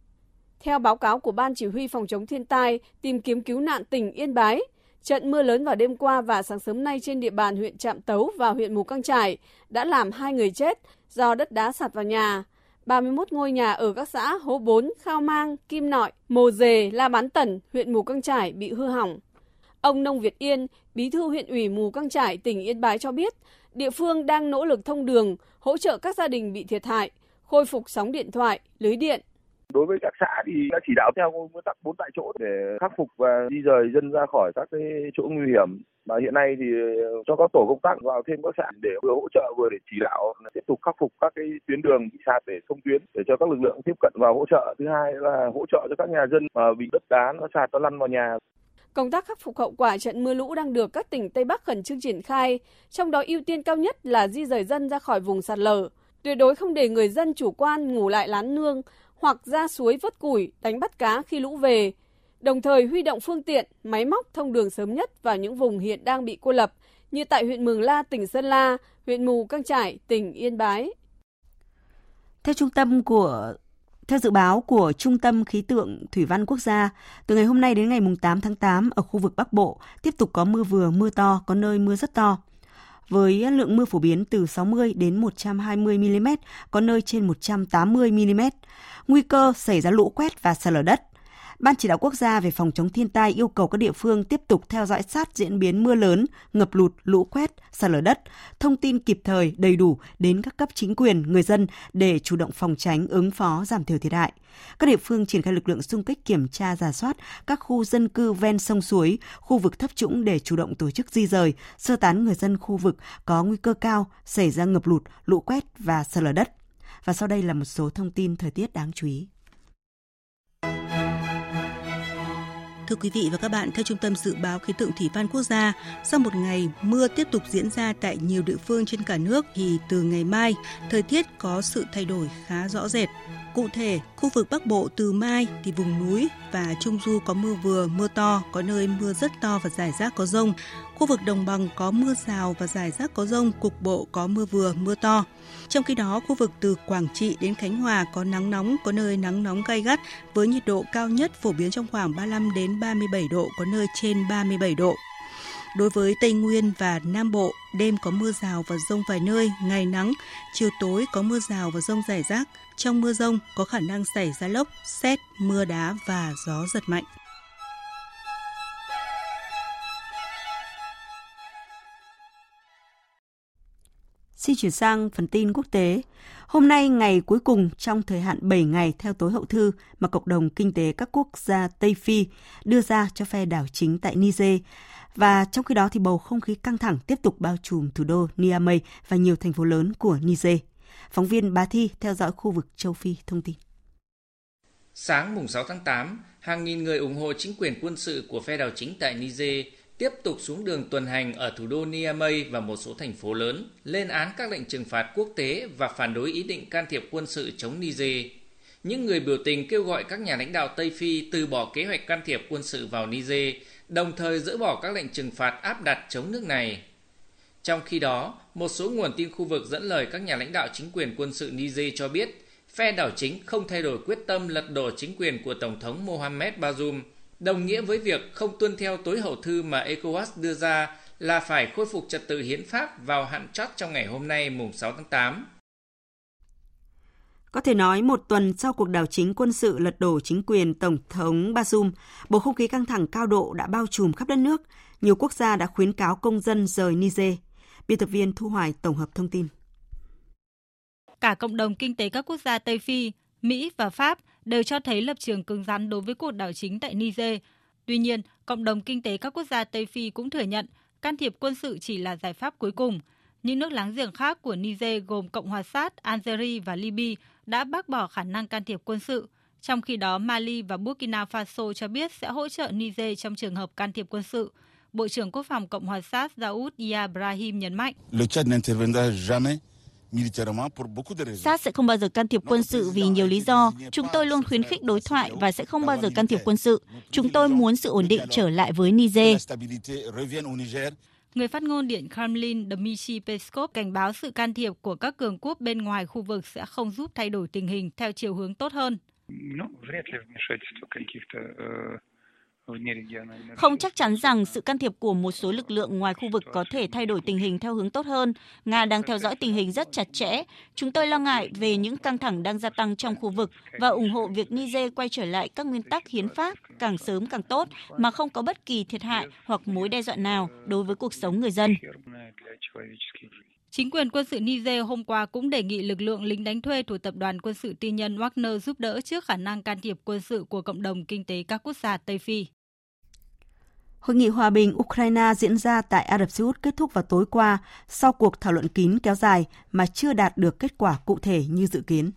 Theo báo cáo của Ban Chỉ huy Phòng chống thiên tai, tìm kiếm cứu nạn tỉnh Yên Bái, trận mưa lớn vào đêm qua và sáng sớm nay trên địa bàn huyện Trạm Tấu và huyện Mù Căng Trải đã làm hai người chết do đất đá sạt vào nhà. 31 ngôi nhà ở các xã Hố Bốn, Khao Mang, Kim Nội, Mồ Dề, La Bán Tẩn, huyện Mù Căng Trải bị hư hỏng. Ông Nông Việt Yên, bí thư huyện ủy Mù Căng Trải, tỉnh Yên Bái cho biết, địa phương đang nỗ lực thông đường, hỗ trợ các gia đình bị thiệt hại, khôi phục sóng điện thoại, lưới điện. Đối với các xã thì đã chỉ đạo theo nguyên tắc bốn tại chỗ để khắc phục và di rời dân ra khỏi các cái chỗ nguy hiểm. Và hiện nay thì ờ, cho các tổ công tác vào thêm các xã để vừa hỗ trợ vừa để chỉ đạo tiếp tục khắc phục các cái tuyến đường bị sạt để thông tuyến để cho các lực lượng tiếp cận vào hỗ trợ. Thứ hai là hỗ trợ cho các nhà dân mà bị đất đá nó sạt nó lăn vào nhà. Công tác khắc phục hậu quả trận mưa lũ đang được các tỉnh Tây Bắc khẩn trương triển khai, trong đó ưu tiên cao nhất là di rời dân ra khỏi vùng sạt lở. Tuyệt đối không để người dân chủ quan ngủ lại lán nương hoặc ra suối vớt củi, đánh bắt cá khi lũ về đồng thời huy động phương tiện, máy móc thông đường sớm nhất vào những vùng hiện đang bị cô lập, như tại huyện Mường La, tỉnh Sơn La, huyện Mù Căng Trải, tỉnh Yên Bái. Theo trung tâm của theo dự báo của Trung tâm Khí tượng Thủy văn Quốc gia, từ ngày hôm nay đến ngày 8 tháng 8 ở khu vực Bắc Bộ tiếp tục có mưa vừa, mưa to, có nơi mưa rất to. Với lượng mưa phổ biến từ 60 đến 120 mm, có nơi trên 180 mm. Nguy cơ xảy ra lũ quét và sạt lở đất. Ban chỉ đạo quốc gia về phòng chống thiên tai yêu cầu các địa phương tiếp tục theo dõi sát diễn biến mưa lớn, ngập lụt, lũ quét, sạt lở đất, thông tin kịp thời, đầy đủ đến các cấp chính quyền, người dân để chủ động phòng tránh, ứng phó, giảm thiểu thiệt hại. Các địa phương triển khai lực lượng xung kích kiểm tra giả soát các khu dân cư ven sông suối, khu vực thấp trũng để chủ động tổ chức di rời, sơ tán người dân khu vực có nguy cơ cao xảy ra ngập lụt, lũ quét và sạt lở đất. Và sau đây là một số thông tin thời tiết đáng chú ý. Thưa quý vị và các bạn, theo Trung tâm Dự báo Khí tượng Thủy văn Quốc gia, sau một ngày mưa tiếp tục diễn ra tại nhiều địa phương trên cả nước thì từ ngày mai, thời tiết có sự thay đổi khá rõ rệt. Cụ thể, khu vực Bắc Bộ từ mai thì vùng núi và Trung Du có mưa vừa, mưa to, có nơi mưa rất to và rải rác có rông. Khu vực đồng bằng có mưa rào và rải rác có rông, cục bộ có mưa vừa, mưa to. Trong khi đó, khu vực từ Quảng Trị đến Khánh Hòa có nắng nóng, có nơi nắng nóng gay gắt với nhiệt độ cao nhất phổ biến trong khoảng 35 đến 37 độ, có nơi trên 37 độ. Đối với Tây Nguyên và Nam Bộ, đêm có mưa rào và rông vài nơi, ngày nắng, chiều tối có mưa rào và rông rải rác. Trong mưa rông có khả năng xảy ra lốc, xét, mưa đá và gió giật mạnh. Xin chuyển sang phần tin quốc tế. Hôm nay, ngày cuối cùng trong thời hạn 7 ngày theo tối hậu thư mà Cộng đồng Kinh tế các quốc gia Tây Phi đưa ra cho phe đảo chính tại Niger. Và trong khi đó thì bầu không khí căng thẳng tiếp tục bao trùm thủ đô Niamey và nhiều thành phố lớn của Niger. Phóng viên Bá Thi theo dõi khu vực châu Phi thông tin. Sáng mùng 6 tháng 8, hàng nghìn người ủng hộ chính quyền quân sự của phe đảo chính tại Niger tiếp tục xuống đường tuần hành ở thủ đô Niamey và một số thành phố lớn, lên án các lệnh trừng phạt quốc tế và phản đối ý định can thiệp quân sự chống Niger. Những người biểu tình kêu gọi các nhà lãnh đạo Tây Phi từ bỏ kế hoạch can thiệp quân sự vào Niger, đồng thời dỡ bỏ các lệnh trừng phạt áp đặt chống nước này. Trong khi đó, một số nguồn tin khu vực dẫn lời các nhà lãnh đạo chính quyền quân sự Niger cho biết, phe đảo chính không thay đổi quyết tâm lật đổ chính quyền của Tổng thống Mohamed Bazoum – đồng nghĩa với việc không tuân theo tối hậu thư mà ECOWAS đưa ra là phải khôi phục trật tự hiến pháp vào hạn chót trong ngày hôm nay mùng 6 tháng 8. Có thể nói một tuần sau cuộc đảo chính quân sự lật đổ chính quyền Tổng thống Bazoum, bầu không khí căng thẳng cao độ đã bao trùm khắp đất nước. Nhiều quốc gia đã khuyến cáo công dân rời Niger. Biên tập viên Thu Hoài tổng hợp thông tin. Cả cộng đồng kinh tế các quốc gia Tây Phi, Mỹ và Pháp đều cho thấy lập trường cứng rắn đối với cuộc đảo chính tại Niger. Tuy nhiên, cộng đồng kinh tế các quốc gia Tây Phi cũng thừa nhận can thiệp quân sự chỉ là giải pháp cuối cùng. Những nước láng giềng khác của Niger gồm Cộng hòa Sát, Algeria và Libya đã bác bỏ khả năng can thiệp quân sự. Trong khi đó, Mali và Burkina Faso cho biết sẽ hỗ trợ Niger trong trường hợp can thiệp quân sự. Bộ trưởng Quốc phòng Cộng hòa Sát Daoud Ibrahim nhấn mạnh. Sát sẽ không bao giờ can thiệp quân sự vì nhiều lý do. Chúng tôi luôn khuyến khích đối thoại và sẽ không bao giờ can thiệp quân sự. Chúng tôi muốn sự ổn định trở lại với Niger. Người phát ngôn Điện Kremlin Dmitry Peskov cảnh báo sự can thiệp của các cường quốc bên ngoài khu vực sẽ không giúp thay đổi tình hình theo chiều hướng tốt hơn. Không chắc chắn rằng sự can thiệp của một số lực lượng ngoài khu vực có thể thay đổi tình hình theo hướng tốt hơn. Nga đang theo dõi tình hình rất chặt chẽ. Chúng tôi lo ngại về những căng thẳng đang gia tăng trong khu vực và ủng hộ việc Niger quay trở lại các nguyên tắc hiến pháp càng sớm càng tốt mà không có bất kỳ thiệt hại hoặc mối đe dọa nào đối với cuộc sống người dân. Chính quyền quân sự Niger hôm qua cũng đề nghị lực lượng lính đánh thuê thuộc tập đoàn quân sự tư nhân Wagner giúp đỡ trước khả năng can thiệp quân sự của cộng đồng kinh tế các quốc gia Tây Phi. Hội nghị hòa bình Ukraine diễn ra tại Ả Rập Xê Út kết thúc vào tối qua sau cuộc thảo luận kín kéo dài mà chưa đạt được kết quả cụ thể như dự kiến.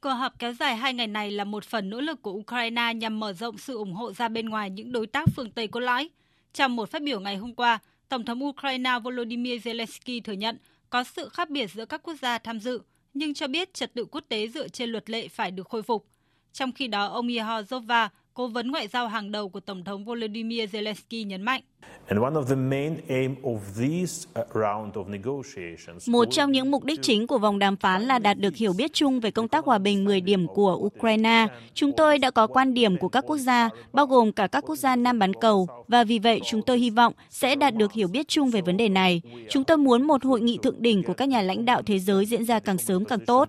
Cuộc họp kéo dài hai ngày này là một phần nỗ lực của Ukraine nhằm mở rộng sự ủng hộ ra bên ngoài những đối tác phương Tây cốt lõi. Trong một phát biểu ngày hôm qua, Tổng thống Ukraine Volodymyr Zelensky thừa nhận có sự khác biệt giữa các quốc gia tham dự, nhưng cho biết trật tự quốc tế dựa trên luật lệ phải được khôi phục. Trong khi đó, ông Ihor Zova, cố vấn ngoại giao hàng đầu của Tổng thống Volodymyr Zelensky nhấn mạnh. Một trong những mục đích chính của vòng đàm phán là đạt được hiểu biết chung về công tác hòa bình 10 điểm của Ukraine. Chúng tôi đã có quan điểm của các quốc gia, bao gồm cả các quốc gia Nam bán cầu, và vì vậy chúng tôi hy vọng sẽ đạt được hiểu biết chung về vấn đề này. Chúng tôi muốn một hội nghị thượng đỉnh của các nhà lãnh đạo thế giới diễn ra càng sớm càng tốt.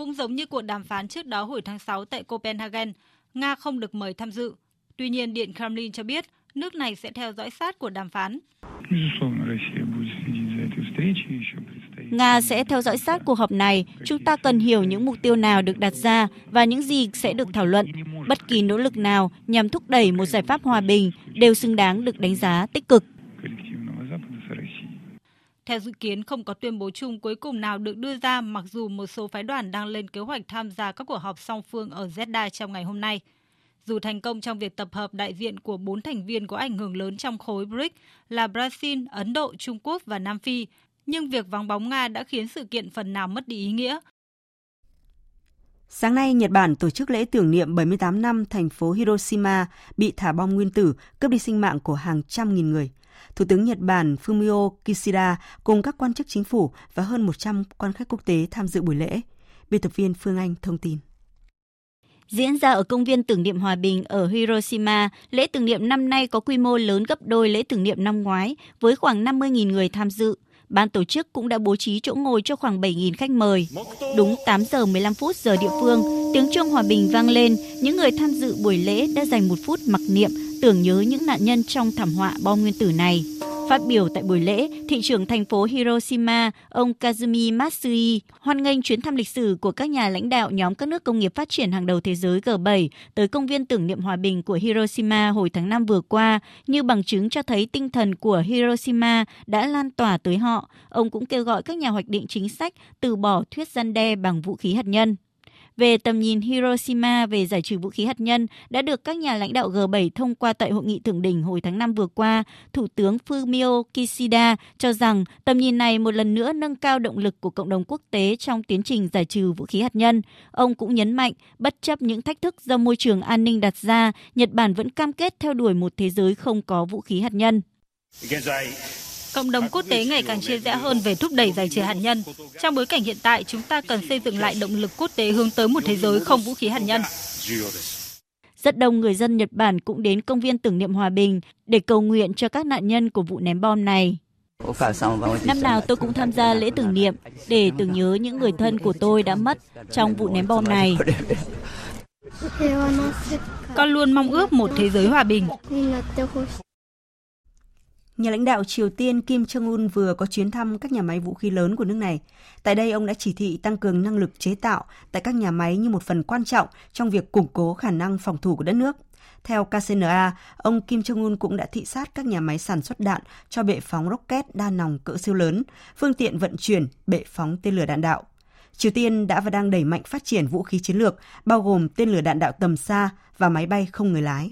Cũng giống như cuộc đàm phán trước đó hồi tháng 6 tại Copenhagen, Nga không được mời tham dự. Tuy nhiên, Điện Kremlin cho biết nước này sẽ theo dõi sát cuộc đàm phán. Nga sẽ theo dõi sát cuộc họp này. Chúng ta cần hiểu những mục tiêu nào được đặt ra và những gì sẽ được thảo luận. Bất kỳ nỗ lực nào nhằm thúc đẩy một giải pháp hòa bình đều xứng đáng được đánh giá tích cực. Theo dự kiến, không có tuyên bố chung cuối cùng nào được đưa ra mặc dù một số phái đoàn đang lên kế hoạch tham gia các cuộc họp song phương ở Jeddah trong ngày hôm nay. Dù thành công trong việc tập hợp đại diện của bốn thành viên có ảnh hưởng lớn trong khối BRICS là Brazil, Ấn Độ, Trung Quốc và Nam Phi, nhưng việc vắng bóng Nga đã khiến sự kiện phần nào mất đi ý nghĩa. Sáng nay, Nhật Bản tổ chức lễ tưởng niệm 78 năm thành phố Hiroshima bị thả bom nguyên tử, cướp đi sinh mạng của hàng trăm nghìn người. Thủ tướng Nhật Bản Fumio Kishida cùng các quan chức chính phủ và hơn 100 quan khách quốc tế tham dự buổi lễ. Biên tập viên Phương Anh thông tin. Diễn ra ở công viên tưởng niệm hòa bình ở Hiroshima, lễ tưởng niệm năm nay có quy mô lớn gấp đôi lễ tưởng niệm năm ngoái, với khoảng 50.000 người tham dự. Ban tổ chức cũng đã bố trí chỗ ngồi cho khoảng 7.000 khách mời. Đúng 8 giờ 15 phút giờ địa phương, tiếng chuông hòa bình vang lên, những người tham dự buổi lễ đã dành một phút mặc niệm tưởng nhớ những nạn nhân trong thảm họa bom nguyên tử này. Phát biểu tại buổi lễ, thị trưởng thành phố Hiroshima, ông Kazumi Matsui, hoan nghênh chuyến thăm lịch sử của các nhà lãnh đạo nhóm các nước công nghiệp phát triển hàng đầu thế giới G7 tới công viên tưởng niệm hòa bình của Hiroshima hồi tháng 5 vừa qua, như bằng chứng cho thấy tinh thần của Hiroshima đã lan tỏa tới họ. Ông cũng kêu gọi các nhà hoạch định chính sách từ bỏ thuyết gian đe bằng vũ khí hạt nhân về tầm nhìn Hiroshima về giải trừ vũ khí hạt nhân đã được các nhà lãnh đạo G7 thông qua tại hội nghị thượng đỉnh hồi tháng 5 vừa qua, Thủ tướng Fumio Kishida cho rằng tầm nhìn này một lần nữa nâng cao động lực của cộng đồng quốc tế trong tiến trình giải trừ vũ khí hạt nhân. Ông cũng nhấn mạnh, bất chấp những thách thức do môi trường an ninh đặt ra, Nhật Bản vẫn cam kết theo đuổi một thế giới không có vũ khí hạt nhân. Cộng đồng quốc tế ngày càng chia rẽ hơn về thúc đẩy giải trừ hạt nhân. Trong bối cảnh hiện tại, chúng ta cần xây dựng lại động lực quốc tế hướng tới một thế giới không vũ khí hạt nhân. Rất đông người dân Nhật Bản cũng đến công viên tưởng niệm hòa bình để cầu nguyện cho các nạn nhân của vụ ném bom này. Năm nào tôi cũng tham gia lễ tưởng niệm để tưởng nhớ những người thân của tôi đã mất trong vụ ném bom này. Con luôn mong ước một thế giới hòa bình. Nhà lãnh đạo Triều Tiên Kim Jong-un vừa có chuyến thăm các nhà máy vũ khí lớn của nước này. Tại đây, ông đã chỉ thị tăng cường năng lực chế tạo tại các nhà máy như một phần quan trọng trong việc củng cố khả năng phòng thủ của đất nước. Theo KCNA, ông Kim Jong-un cũng đã thị sát các nhà máy sản xuất đạn cho bệ phóng rocket đa nòng cỡ siêu lớn, phương tiện vận chuyển bệ phóng tên lửa đạn đạo. Triều Tiên đã và đang đẩy mạnh phát triển vũ khí chiến lược, bao gồm tên lửa đạn đạo tầm xa và máy bay không người lái.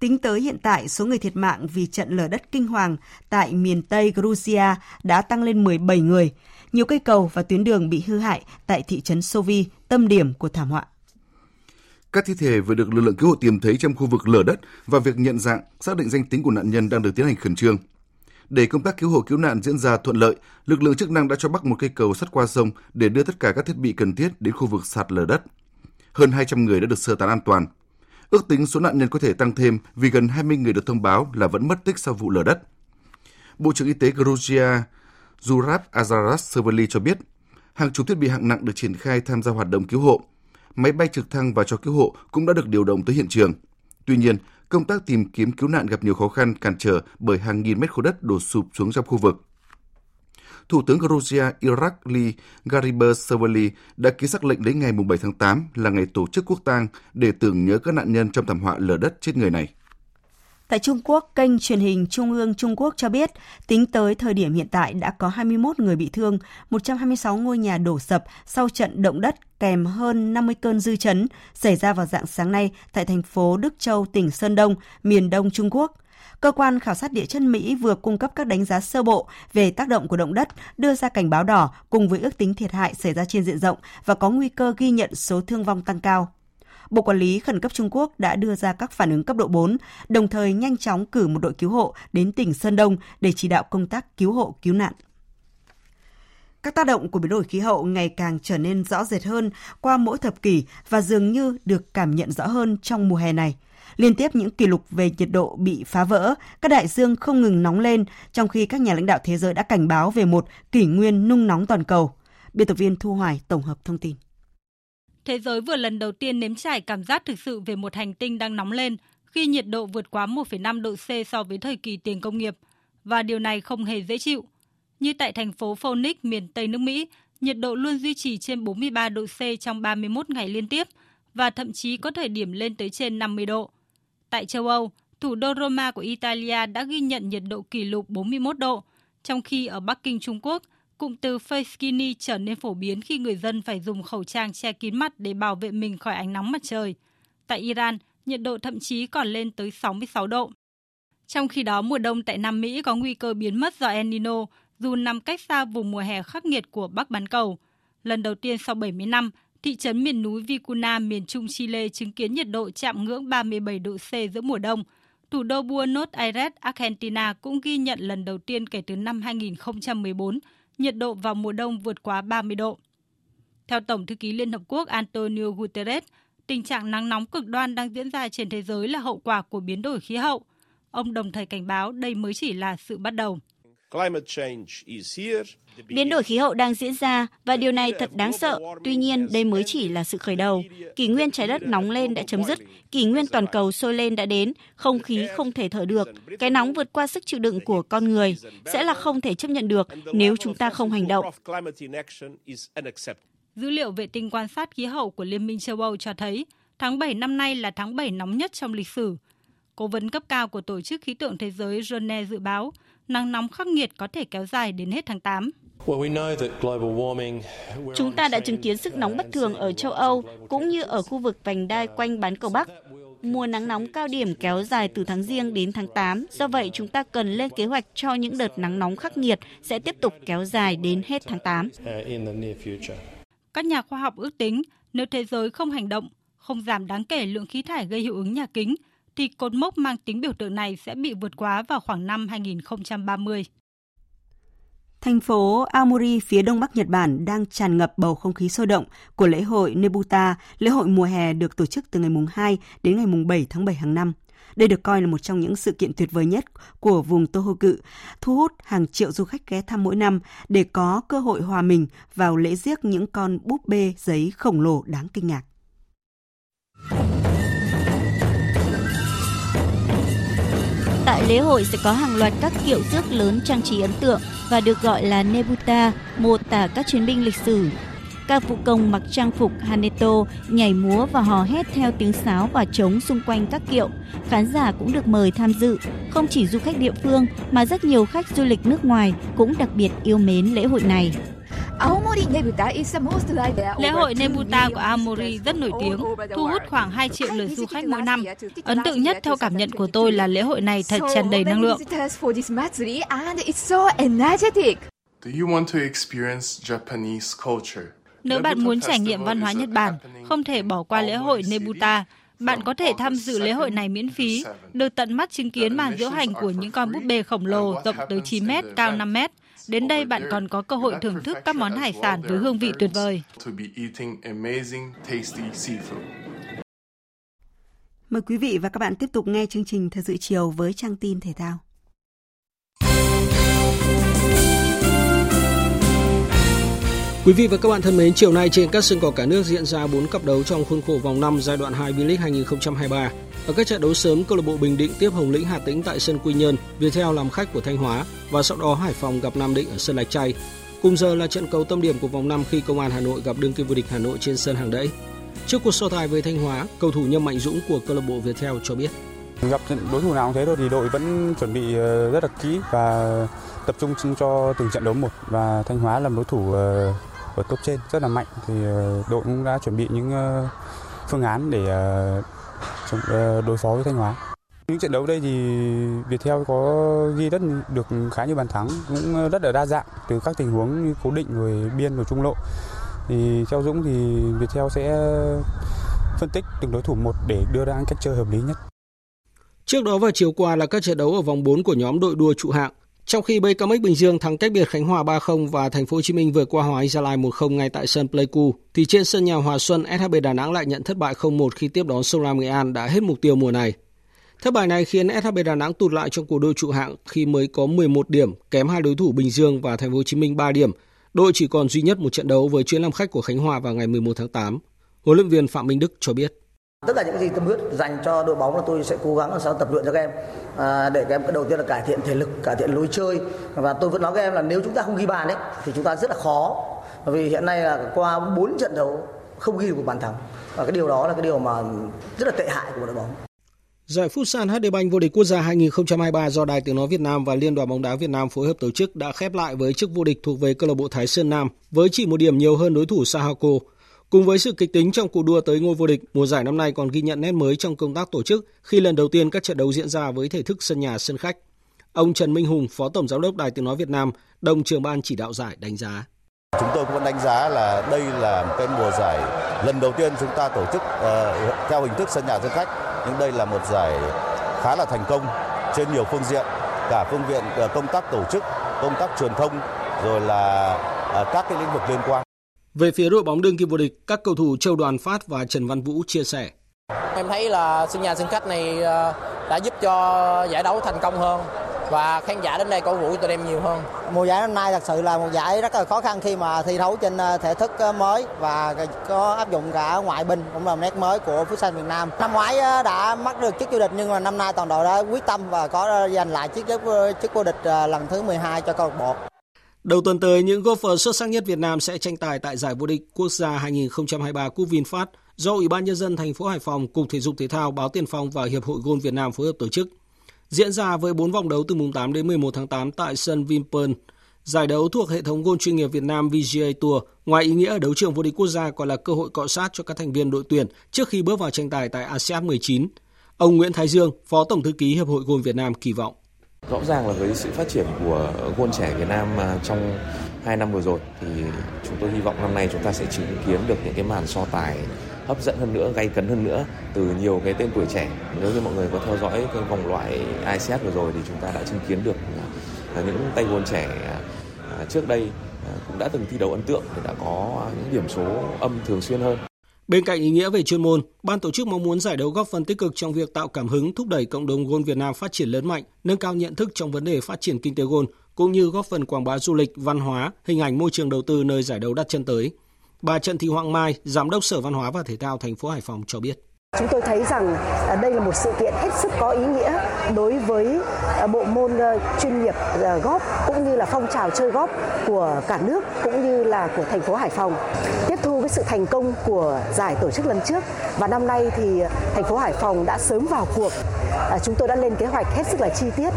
Tính tới hiện tại, số người thiệt mạng vì trận lở đất kinh hoàng tại miền Tây Georgia đã tăng lên 17 người. Nhiều cây cầu và tuyến đường bị hư hại tại thị trấn Sovi, tâm điểm của thảm họa. Các thi thể vừa được lực lượng cứu hộ tìm thấy trong khu vực lở đất và việc nhận dạng, xác định danh tính của nạn nhân đang được tiến hành khẩn trương. Để công tác cứu hộ cứu nạn diễn ra thuận lợi, lực lượng chức năng đã cho bắc một cây cầu sắt qua sông để đưa tất cả các thiết bị cần thiết đến khu vực sạt lở đất. Hơn 200 người đã được sơ tán an toàn. Ước tính số nạn nhân có thể tăng thêm vì gần 20 người được thông báo là vẫn mất tích sau vụ lở đất. Bộ trưởng Y tế Georgia Zurab Azaras Servali cho biết, hàng chục thiết bị hạng nặng được triển khai tham gia hoạt động cứu hộ. Máy bay trực thăng và cho cứu hộ cũng đã được điều động tới hiện trường. Tuy nhiên, công tác tìm kiếm cứu nạn gặp nhiều khó khăn cản trở bởi hàng nghìn mét khối đất đổ sụp xuống trong khu vực. Thủ tướng Georgia Irakli Garibashvili đã ký sắc lệnh đến ngày 7 tháng 8 là ngày tổ chức quốc tang để tưởng nhớ các nạn nhân trong thảm họa lở đất chết người này. Tại Trung Quốc, kênh truyền hình Trung ương Trung Quốc cho biết, tính tới thời điểm hiện tại đã có 21 người bị thương, 126 ngôi nhà đổ sập sau trận động đất kèm hơn 50 cơn dư chấn xảy ra vào dạng sáng nay tại thành phố Đức Châu, tỉnh Sơn Đông, miền đông Trung Quốc. Cơ quan khảo sát địa chất Mỹ vừa cung cấp các đánh giá sơ bộ về tác động của động đất, đưa ra cảnh báo đỏ cùng với ước tính thiệt hại xảy ra trên diện rộng và có nguy cơ ghi nhận số thương vong tăng cao. Bộ Quản lý Khẩn cấp Trung Quốc đã đưa ra các phản ứng cấp độ 4, đồng thời nhanh chóng cử một đội cứu hộ đến tỉnh Sơn Đông để chỉ đạo công tác cứu hộ cứu nạn. Các tác động của biến đổi khí hậu ngày càng trở nên rõ rệt hơn qua mỗi thập kỷ và dường như được cảm nhận rõ hơn trong mùa hè này. Liên tiếp những kỷ lục về nhiệt độ bị phá vỡ, các đại dương không ngừng nóng lên, trong khi các nhà lãnh đạo thế giới đã cảnh báo về một kỷ nguyên nung nóng toàn cầu. Biên tập viên Thu Hoài tổng hợp thông tin. Thế giới vừa lần đầu tiên nếm trải cảm giác thực sự về một hành tinh đang nóng lên khi nhiệt độ vượt quá 1,5 độ C so với thời kỳ tiền công nghiệp. Và điều này không hề dễ chịu. Như tại thành phố Phoenix, miền Tây nước Mỹ, nhiệt độ luôn duy trì trên 43 độ C trong 31 ngày liên tiếp và thậm chí có thời điểm lên tới trên 50 độ. Tại châu Âu, thủ đô Roma của Italia đã ghi nhận nhiệt độ kỷ lục 41 độ, trong khi ở Bắc Kinh Trung Quốc, cụm từ face skinny trở nên phổ biến khi người dân phải dùng khẩu trang che kín mặt để bảo vệ mình khỏi ánh nóng mặt trời. Tại Iran, nhiệt độ thậm chí còn lên tới 66 độ. Trong khi đó, mùa đông tại Nam Mỹ có nguy cơ biến mất do El Nino, dù nằm cách xa vùng mùa hè khắc nghiệt của Bắc bán cầu. Lần đầu tiên sau 70 năm, thị trấn miền núi Vicuna, miền trung Chile chứng kiến nhiệt độ chạm ngưỡng 37 độ C giữa mùa đông. Thủ đô Buenos Aires, Argentina cũng ghi nhận lần đầu tiên kể từ năm 2014, nhiệt độ vào mùa đông vượt quá 30 độ. Theo Tổng thư ký Liên Hợp Quốc Antonio Guterres, tình trạng nắng nóng cực đoan đang diễn ra trên thế giới là hậu quả của biến đổi khí hậu. Ông đồng thời cảnh báo đây mới chỉ là sự bắt đầu. Biến đổi khí hậu đang diễn ra và điều này thật đáng sợ. Tuy nhiên, đây mới chỉ là sự khởi đầu. Kỷ nguyên trái đất nóng lên đã chấm dứt, kỷ nguyên toàn cầu sôi lên đã đến, không khí không thể thở được. Cái nóng vượt qua sức chịu đựng của con người sẽ là không thể chấp nhận được nếu chúng ta không hành động. Dữ liệu vệ tinh quan sát khí hậu của Liên minh châu Âu cho thấy tháng 7 năm nay là tháng 7 nóng nhất trong lịch sử. Cố vấn cấp cao của Tổ chức Khí tượng Thế giới Rone dự báo nắng nóng khắc nghiệt có thể kéo dài đến hết tháng 8. Chúng ta đã chứng kiến sức nóng bất thường ở châu Âu cũng như ở khu vực vành đai quanh bán cầu Bắc. Mùa nắng nóng cao điểm kéo dài từ tháng Giêng đến tháng 8, do vậy chúng ta cần lên kế hoạch cho những đợt nắng nóng khắc nghiệt sẽ tiếp tục kéo dài đến hết tháng 8. Các nhà khoa học ước tính nếu thế giới không hành động, không giảm đáng kể lượng khí thải gây hiệu ứng nhà kính, thì cột mốc mang tính biểu tượng này sẽ bị vượt quá vào khoảng năm 2030. Thành phố Aomori phía đông bắc Nhật Bản đang tràn ngập bầu không khí sôi động của lễ hội Nebuta, lễ hội mùa hè được tổ chức từ ngày mùng 2 đến ngày mùng 7 tháng 7 hàng năm. Đây được coi là một trong những sự kiện tuyệt vời nhất của vùng Tohoku, thu hút hàng triệu du khách ghé thăm mỗi năm để có cơ hội hòa mình vào lễ giếc những con búp bê giấy khổng lồ đáng kinh ngạc. Lễ hội sẽ có hàng loạt các kiệu rước lớn trang trí ấn tượng và được gọi là Nebuta, mô tả các chiến binh lịch sử. Các vũ công mặc trang phục Haneto nhảy múa và hò hét theo tiếng sáo và trống xung quanh các kiệu. Khán giả cũng được mời tham dự. Không chỉ du khách địa phương mà rất nhiều khách du lịch nước ngoài cũng đặc biệt yêu mến lễ hội này. Lễ hội Nebuta của Aomori rất nổi tiếng, thu hút khoảng 2 triệu lượt du khách mỗi năm. Ấn tượng nhất theo cảm nhận của tôi là lễ hội này thật tràn đầy năng lượng. Nếu bạn muốn trải nghiệm văn hóa Nhật Bản, không thể bỏ qua lễ hội Nebuta. Bạn có thể tham dự lễ hội này miễn phí, được tận mắt chứng kiến màn diễu hành của những con búp bê khổng lồ rộng tới 9 mét, cao 5 mét. Đến đây bạn còn có cơ hội thưởng thức các món hải sản với hương vị tuyệt vời. Mời quý vị và các bạn tiếp tục nghe chương trình Thời sự chiều với trang tin thể thao. Quý vị và các bạn thân mến, chiều nay trên các sân cỏ cả nước diễn ra 4 cặp đấu trong khuôn khổ vòng 5 giai đoạn 2 V-League 2023. Ở các trận đấu sớm, câu lạc bộ Bình Định tiếp Hồng Lĩnh Hà Tĩnh tại sân Quy Nhơn, Viettel làm khách của Thanh Hóa và sau đó Hải Phòng gặp Nam Định ở sân Lạch Tray. Cùng giờ là trận cầu tâm điểm của vòng 5 khi Công an Hà Nội gặp đương kim vô địch Hà Nội trên sân Hàng Đẫy. Trước cuộc so tài với Thanh Hóa, cầu thủ Nhâm Mạnh Dũng của câu lạc bộ Viettel cho biết: Gặp đối thủ nào cũng thế thôi thì đội vẫn chuẩn bị ờ, rất là kỹ và tập trung cho từng trận đấu một và Thanh Hóa là đối thủ ờ, ở top trên rất là mạnh thì ờ, đội cũng đã chuẩn bị những phương án để đối phó với Thanh Hóa. Những trận đấu đây thì Viettel có ghi rất được khá nhiều bàn thắng, cũng rất là đa dạng từ các tình huống như cố định rồi biên rồi trung lộ. Thì theo Dũng thì Viettel sẽ phân tích từng đối thủ một để đưa ra cách chơi hợp lý nhất. Trước đó vào chiều qua là các trận đấu ở vòng 4 của nhóm đội đua trụ hạng. Trong khi BKMX Bình Dương thắng cách biệt Khánh Hòa 3-0 và Thành phố Hồ Chí Minh vượt qua Hòa Anh Gia Lai 1-0 ngay tại sân Pleiku, thì trên sân nhà Hòa Xuân, SHB Đà Nẵng lại nhận thất bại 0-1 khi tiếp đón Sông Lam Nghệ An đã hết mục tiêu mùa này. Thất bại này khiến SHB Đà Nẵng tụt lại trong cuộc đua trụ hạng khi mới có 11 điểm, kém hai đối thủ Bình Dương và Thành phố Hồ Chí Minh 3 điểm. Đội chỉ còn duy nhất một trận đấu với chuyến làm khách của Khánh Hòa vào ngày 11 tháng 8. Huấn luyện viên Phạm Minh Đức cho biết. Tất cả những gì tâm huyết dành cho đội bóng là tôi sẽ cố gắng làm sao tập luyện cho các em à, để các em đầu tiên là cải thiện thể lực, cải thiện lối chơi và tôi vẫn nói các em là nếu chúng ta không ghi bàn ấy thì chúng ta rất là khó bởi vì hiện nay là qua 4 trận đấu không ghi được một bàn thắng và cái điều đó là cái điều mà rất là tệ hại của đội bóng. Giải Futsal HD Bank vô địch quốc gia 2023 do Đài Tiếng nói Việt Nam và Liên đoàn bóng đá Việt Nam phối hợp tổ chức đã khép lại với chức vô địch thuộc về câu lạc bộ Thái Sơn Nam với chỉ một điểm nhiều hơn đối thủ Sahako. Cùng với sự kịch tính trong cuộc đua tới ngôi vô địch, mùa giải năm nay còn ghi nhận nét mới trong công tác tổ chức khi lần đầu tiên các trận đấu diễn ra với thể thức sân nhà sân khách. Ông Trần Minh Hùng, Phó Tổng Giám đốc Đài Tiếng Nói Việt Nam, đồng trưởng ban chỉ đạo giải đánh giá. Chúng tôi cũng đánh giá là đây là một cái mùa giải lần đầu tiên chúng ta tổ chức uh, theo hình thức sân nhà sân khách, nhưng đây là một giải khá là thành công trên nhiều phương diện, cả phương diện uh, công tác tổ chức, công tác truyền thông, rồi là uh, các cái lĩnh vực liên quan. Về phía đội bóng đương kim vô địch, các cầu thủ Châu Đoàn Phát và Trần Văn Vũ chia sẻ. Em thấy là sân nhà sân khách này ờ, đã giúp cho giải đấu thành công hơn và khán giả đến đây cổ vũ tụi em nhiều hơn. Mùa giải năm nay thật sự là một giải rất là khó khăn khi mà thi đấu trên ờ, thể thức ờ, mới và có áp dụng cả ngoại binh cũng là một nét mới của Futsal Việt Nam. Năm ngoái đã mắc được chức vô địch nhưng mà năm nay toàn đội đã quyết tâm và có giành lại chiếc chức vô địch lần thứ 12 cho câu lạc bộ. Đầu tuần tới, những golfer xuất sắc nhất Việt Nam sẽ tranh tài tại giải vô địch quốc gia 2023 Cúp VinFast do Ủy ban nhân dân thành phố Hải Phòng, Cục Thể dục Thể thao, Báo Tiền phong và Hiệp hội Golf Việt Nam phối hợp tổ chức. Diễn ra với 4 vòng đấu từ mùng 8 đến 11 tháng 8 tại sân Vinpearl. Giải đấu thuộc hệ thống golf chuyên nghiệp Việt Nam VGA Tour, ngoài ý nghĩa ở đấu trường vô địch quốc gia còn là cơ hội cọ sát cho các thành viên đội tuyển trước khi bước vào tranh tài tại ASEAN 19. Ông Nguyễn Thái Dương, Phó Tổng thư ký Hiệp hội Golf Việt Nam kỳ vọng Rõ ràng là với sự phát triển của gôn trẻ Việt Nam à, trong hai năm vừa rồi thì chúng tôi hy vọng năm nay chúng ta sẽ chứng kiến được những cái màn so tài hấp dẫn hơn nữa, gay cấn hơn nữa từ nhiều cái tên tuổi trẻ. Nếu như mọi người có theo dõi cái vòng loại ICS vừa rồi thì chúng ta đã chứng kiến được những tay gôn trẻ à, à, trước đây cũng đã từng thi đấu ấn tượng thì đã có những điểm số âm thường xuyên hơn. Bên cạnh ý nghĩa về chuyên môn, ban tổ chức mong muốn giải đấu góp phần tích cực trong việc tạo cảm hứng thúc đẩy cộng đồng gôn Việt Nam phát triển lớn mạnh, nâng cao nhận thức trong vấn đề phát triển kinh tế gôn, cũng như góp phần quảng bá du lịch, văn hóa, hình ảnh môi trường đầu tư nơi giải đấu đặt chân tới. Bà Trần Thị Hoàng Mai, Giám đốc Sở Văn hóa và Thể thao thành phố Hải Phòng cho biết. Chúng tôi thấy rằng à, đây là một sự kiện hết sức có ý nghĩa đối với à, bộ môn ờ, chuyên nghiệp ờ, góp cũng như là phong trào chơi góp của cả nước cũng như là của thành phố Hải Phòng. Tiếp thu với sự thành công của giải tổ chức lần trước và năm nay thì thành phố Hải Phòng đã sớm vào cuộc. À, chúng tôi đã lên kế hoạch hết sức là chi tiết.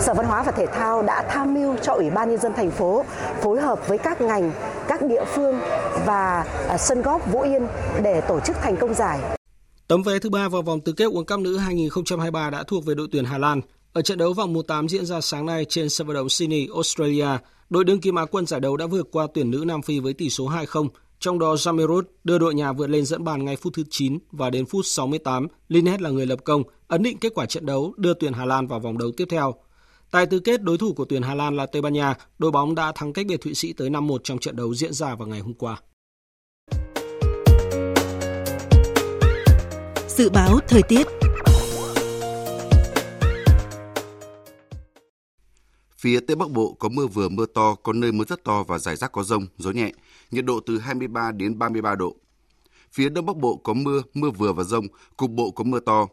Sở Văn hóa và Thể thao đã tham mưu cho Ủy ban nhân dân thành phố phối hợp với các ngành, các địa phương và sân góp Vũ Yên để tổ chức thành công giải. Tấm vé thứ ba vào vòng tứ kết World Cup nữ 2023 đã thuộc về đội tuyển Hà Lan. Ở trận đấu vòng 1/8 diễn ra sáng nay trên sân vận động Sydney, Australia, đội đương kim Á quân giải đấu đã vượt qua tuyển nữ Nam Phi với tỷ số 2-0. Trong đó Jamirut đưa đội nhà vượt lên dẫn bàn ngay phút thứ 9 và đến phút 68, Linet là người lập công, ấn định kết quả trận đấu đưa tuyển Hà Lan vào vòng đấu tiếp theo. Tại tứ kết, đối thủ của tuyển Hà Lan là Tây Ban Nha, đội bóng đã thắng cách biệt Thụy Sĩ tới 5-1 trong trận đấu diễn ra vào ngày hôm qua. Dự báo thời tiết Phía Tây Bắc Bộ có mưa vừa mưa to, có nơi mưa rất to và rải rác có rông, gió nhẹ, nhiệt độ từ 23 đến 33 độ. Phía Đông Bắc Bộ có mưa, mưa vừa và rông, cục bộ có mưa to.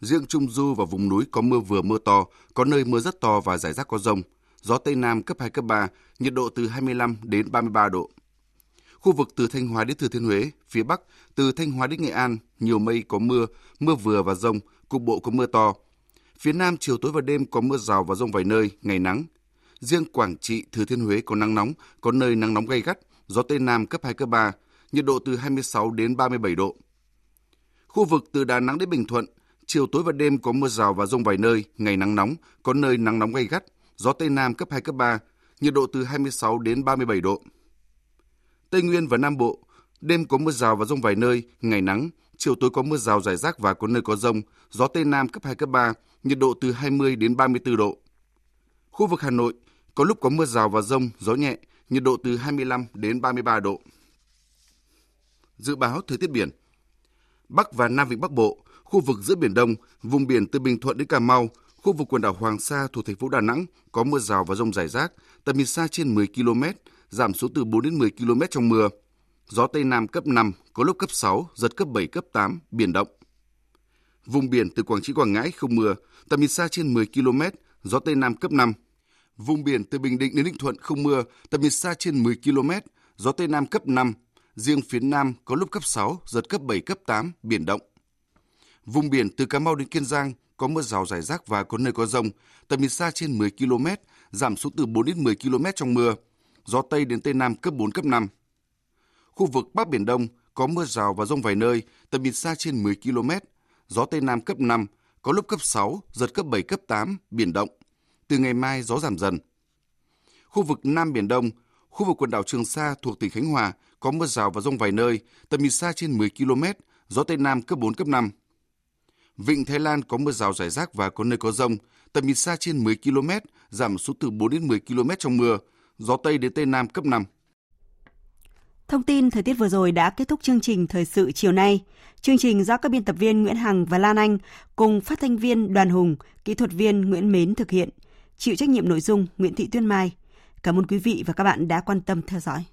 Riêng Trung Du và vùng núi có mưa vừa mưa to, có nơi mưa rất to và rải rác có rông. Gió Tây Nam cấp 2, cấp 3, nhiệt độ từ 25 đến 33 độ. Khu vực từ Thanh Hóa đến Thừa Thiên Huế, phía Bắc, từ Thanh Hóa đến Nghệ An, nhiều mây có mưa, mưa vừa và rông, cục bộ có mưa to. Phía Nam, chiều tối và đêm có mưa rào và rông vài nơi, ngày nắng. Riêng Quảng Trị, Thừa Thiên Huế có nắng nóng, có nơi nắng nóng gay gắt, gió Tây Nam cấp 2, cấp 3, nhiệt độ từ 26 đến 37 độ. Khu vực từ Đà Nẵng đến Bình Thuận, chiều tối và đêm có mưa rào và rông vài nơi, ngày nắng nóng, có nơi nắng nóng gay gắt, gió Tây Nam cấp 2, cấp 3, nhiệt độ từ 26 đến 37 độ. Tây Nguyên và Nam Bộ, đêm có mưa rào và rông vài nơi, ngày nắng, chiều tối có mưa rào rải rác và có nơi có rông, gió Tây Nam cấp 2, cấp 3, nhiệt độ từ 20 đến 34 độ. Khu vực Hà Nội, có lúc có mưa rào và rông, gió nhẹ, nhiệt độ từ 25 đến 33 độ. Dự báo thời tiết biển. Bắc và Nam Vịnh Bắc Bộ, khu vực giữa Biển Đông, vùng biển từ Bình Thuận đến Cà Mau, khu vực quần đảo Hoàng Sa thuộc thành phố Đà Nẵng có mưa rào và rông rải rác, tầm nhìn xa trên 10 km, giảm xuống từ 4 đến 10 km trong mưa. Gió Tây Nam cấp 5, có lúc cấp 6, giật cấp 7, cấp 8, biển động. Vùng biển từ Quảng Trị Quảng Ngãi không mưa, tầm nhìn xa trên 10 km, gió Tây Nam cấp 5. Vùng biển từ Bình Định đến Ninh Thuận không mưa, tầm nhìn xa trên 10 km, gió Tây Nam cấp 5. Riêng phía Nam có lúc cấp 6, giật cấp 7, cấp 8, biển động. Vùng biển từ Cà Mau đến Kiên Giang có mưa rào rải rác và có nơi có rông, tầm nhìn xa trên 10 km, giảm xuống từ 4 đến 10 km trong mưa. Gió Tây đến Tây Nam cấp 4, cấp 5. Khu vực Bắc Biển Đông có mưa rào và rông vài nơi, tầm nhìn xa trên 10 km, gió Tây Nam cấp 5, có lúc cấp 6, giật cấp 7, cấp 8, biển động. Từ ngày mai gió giảm dần. Khu vực Nam Biển Đông, khu vực quần đảo Trường Sa thuộc tỉnh Khánh Hòa có mưa rào và rông vài nơi, tầm nhìn xa trên 10 km, gió Tây Nam cấp 4, cấp 5. Vịnh Thái Lan có mưa rào rải rác và có nơi có rông, tầm nhìn xa trên 10 km, giảm xuống từ 4 đến 10 km trong mưa, gió Tây đến Tây Nam cấp 5. Thông tin thời tiết vừa rồi đã kết thúc chương trình thời sự chiều nay. Chương trình do các biên tập viên Nguyễn Hằng và Lan Anh cùng phát thanh viên Đoàn Hùng, kỹ thuật viên Nguyễn Mến thực hiện. Chịu trách nhiệm nội dung Nguyễn Thị Tuyên Mai. Cảm ơn quý vị và các bạn đã quan tâm theo dõi.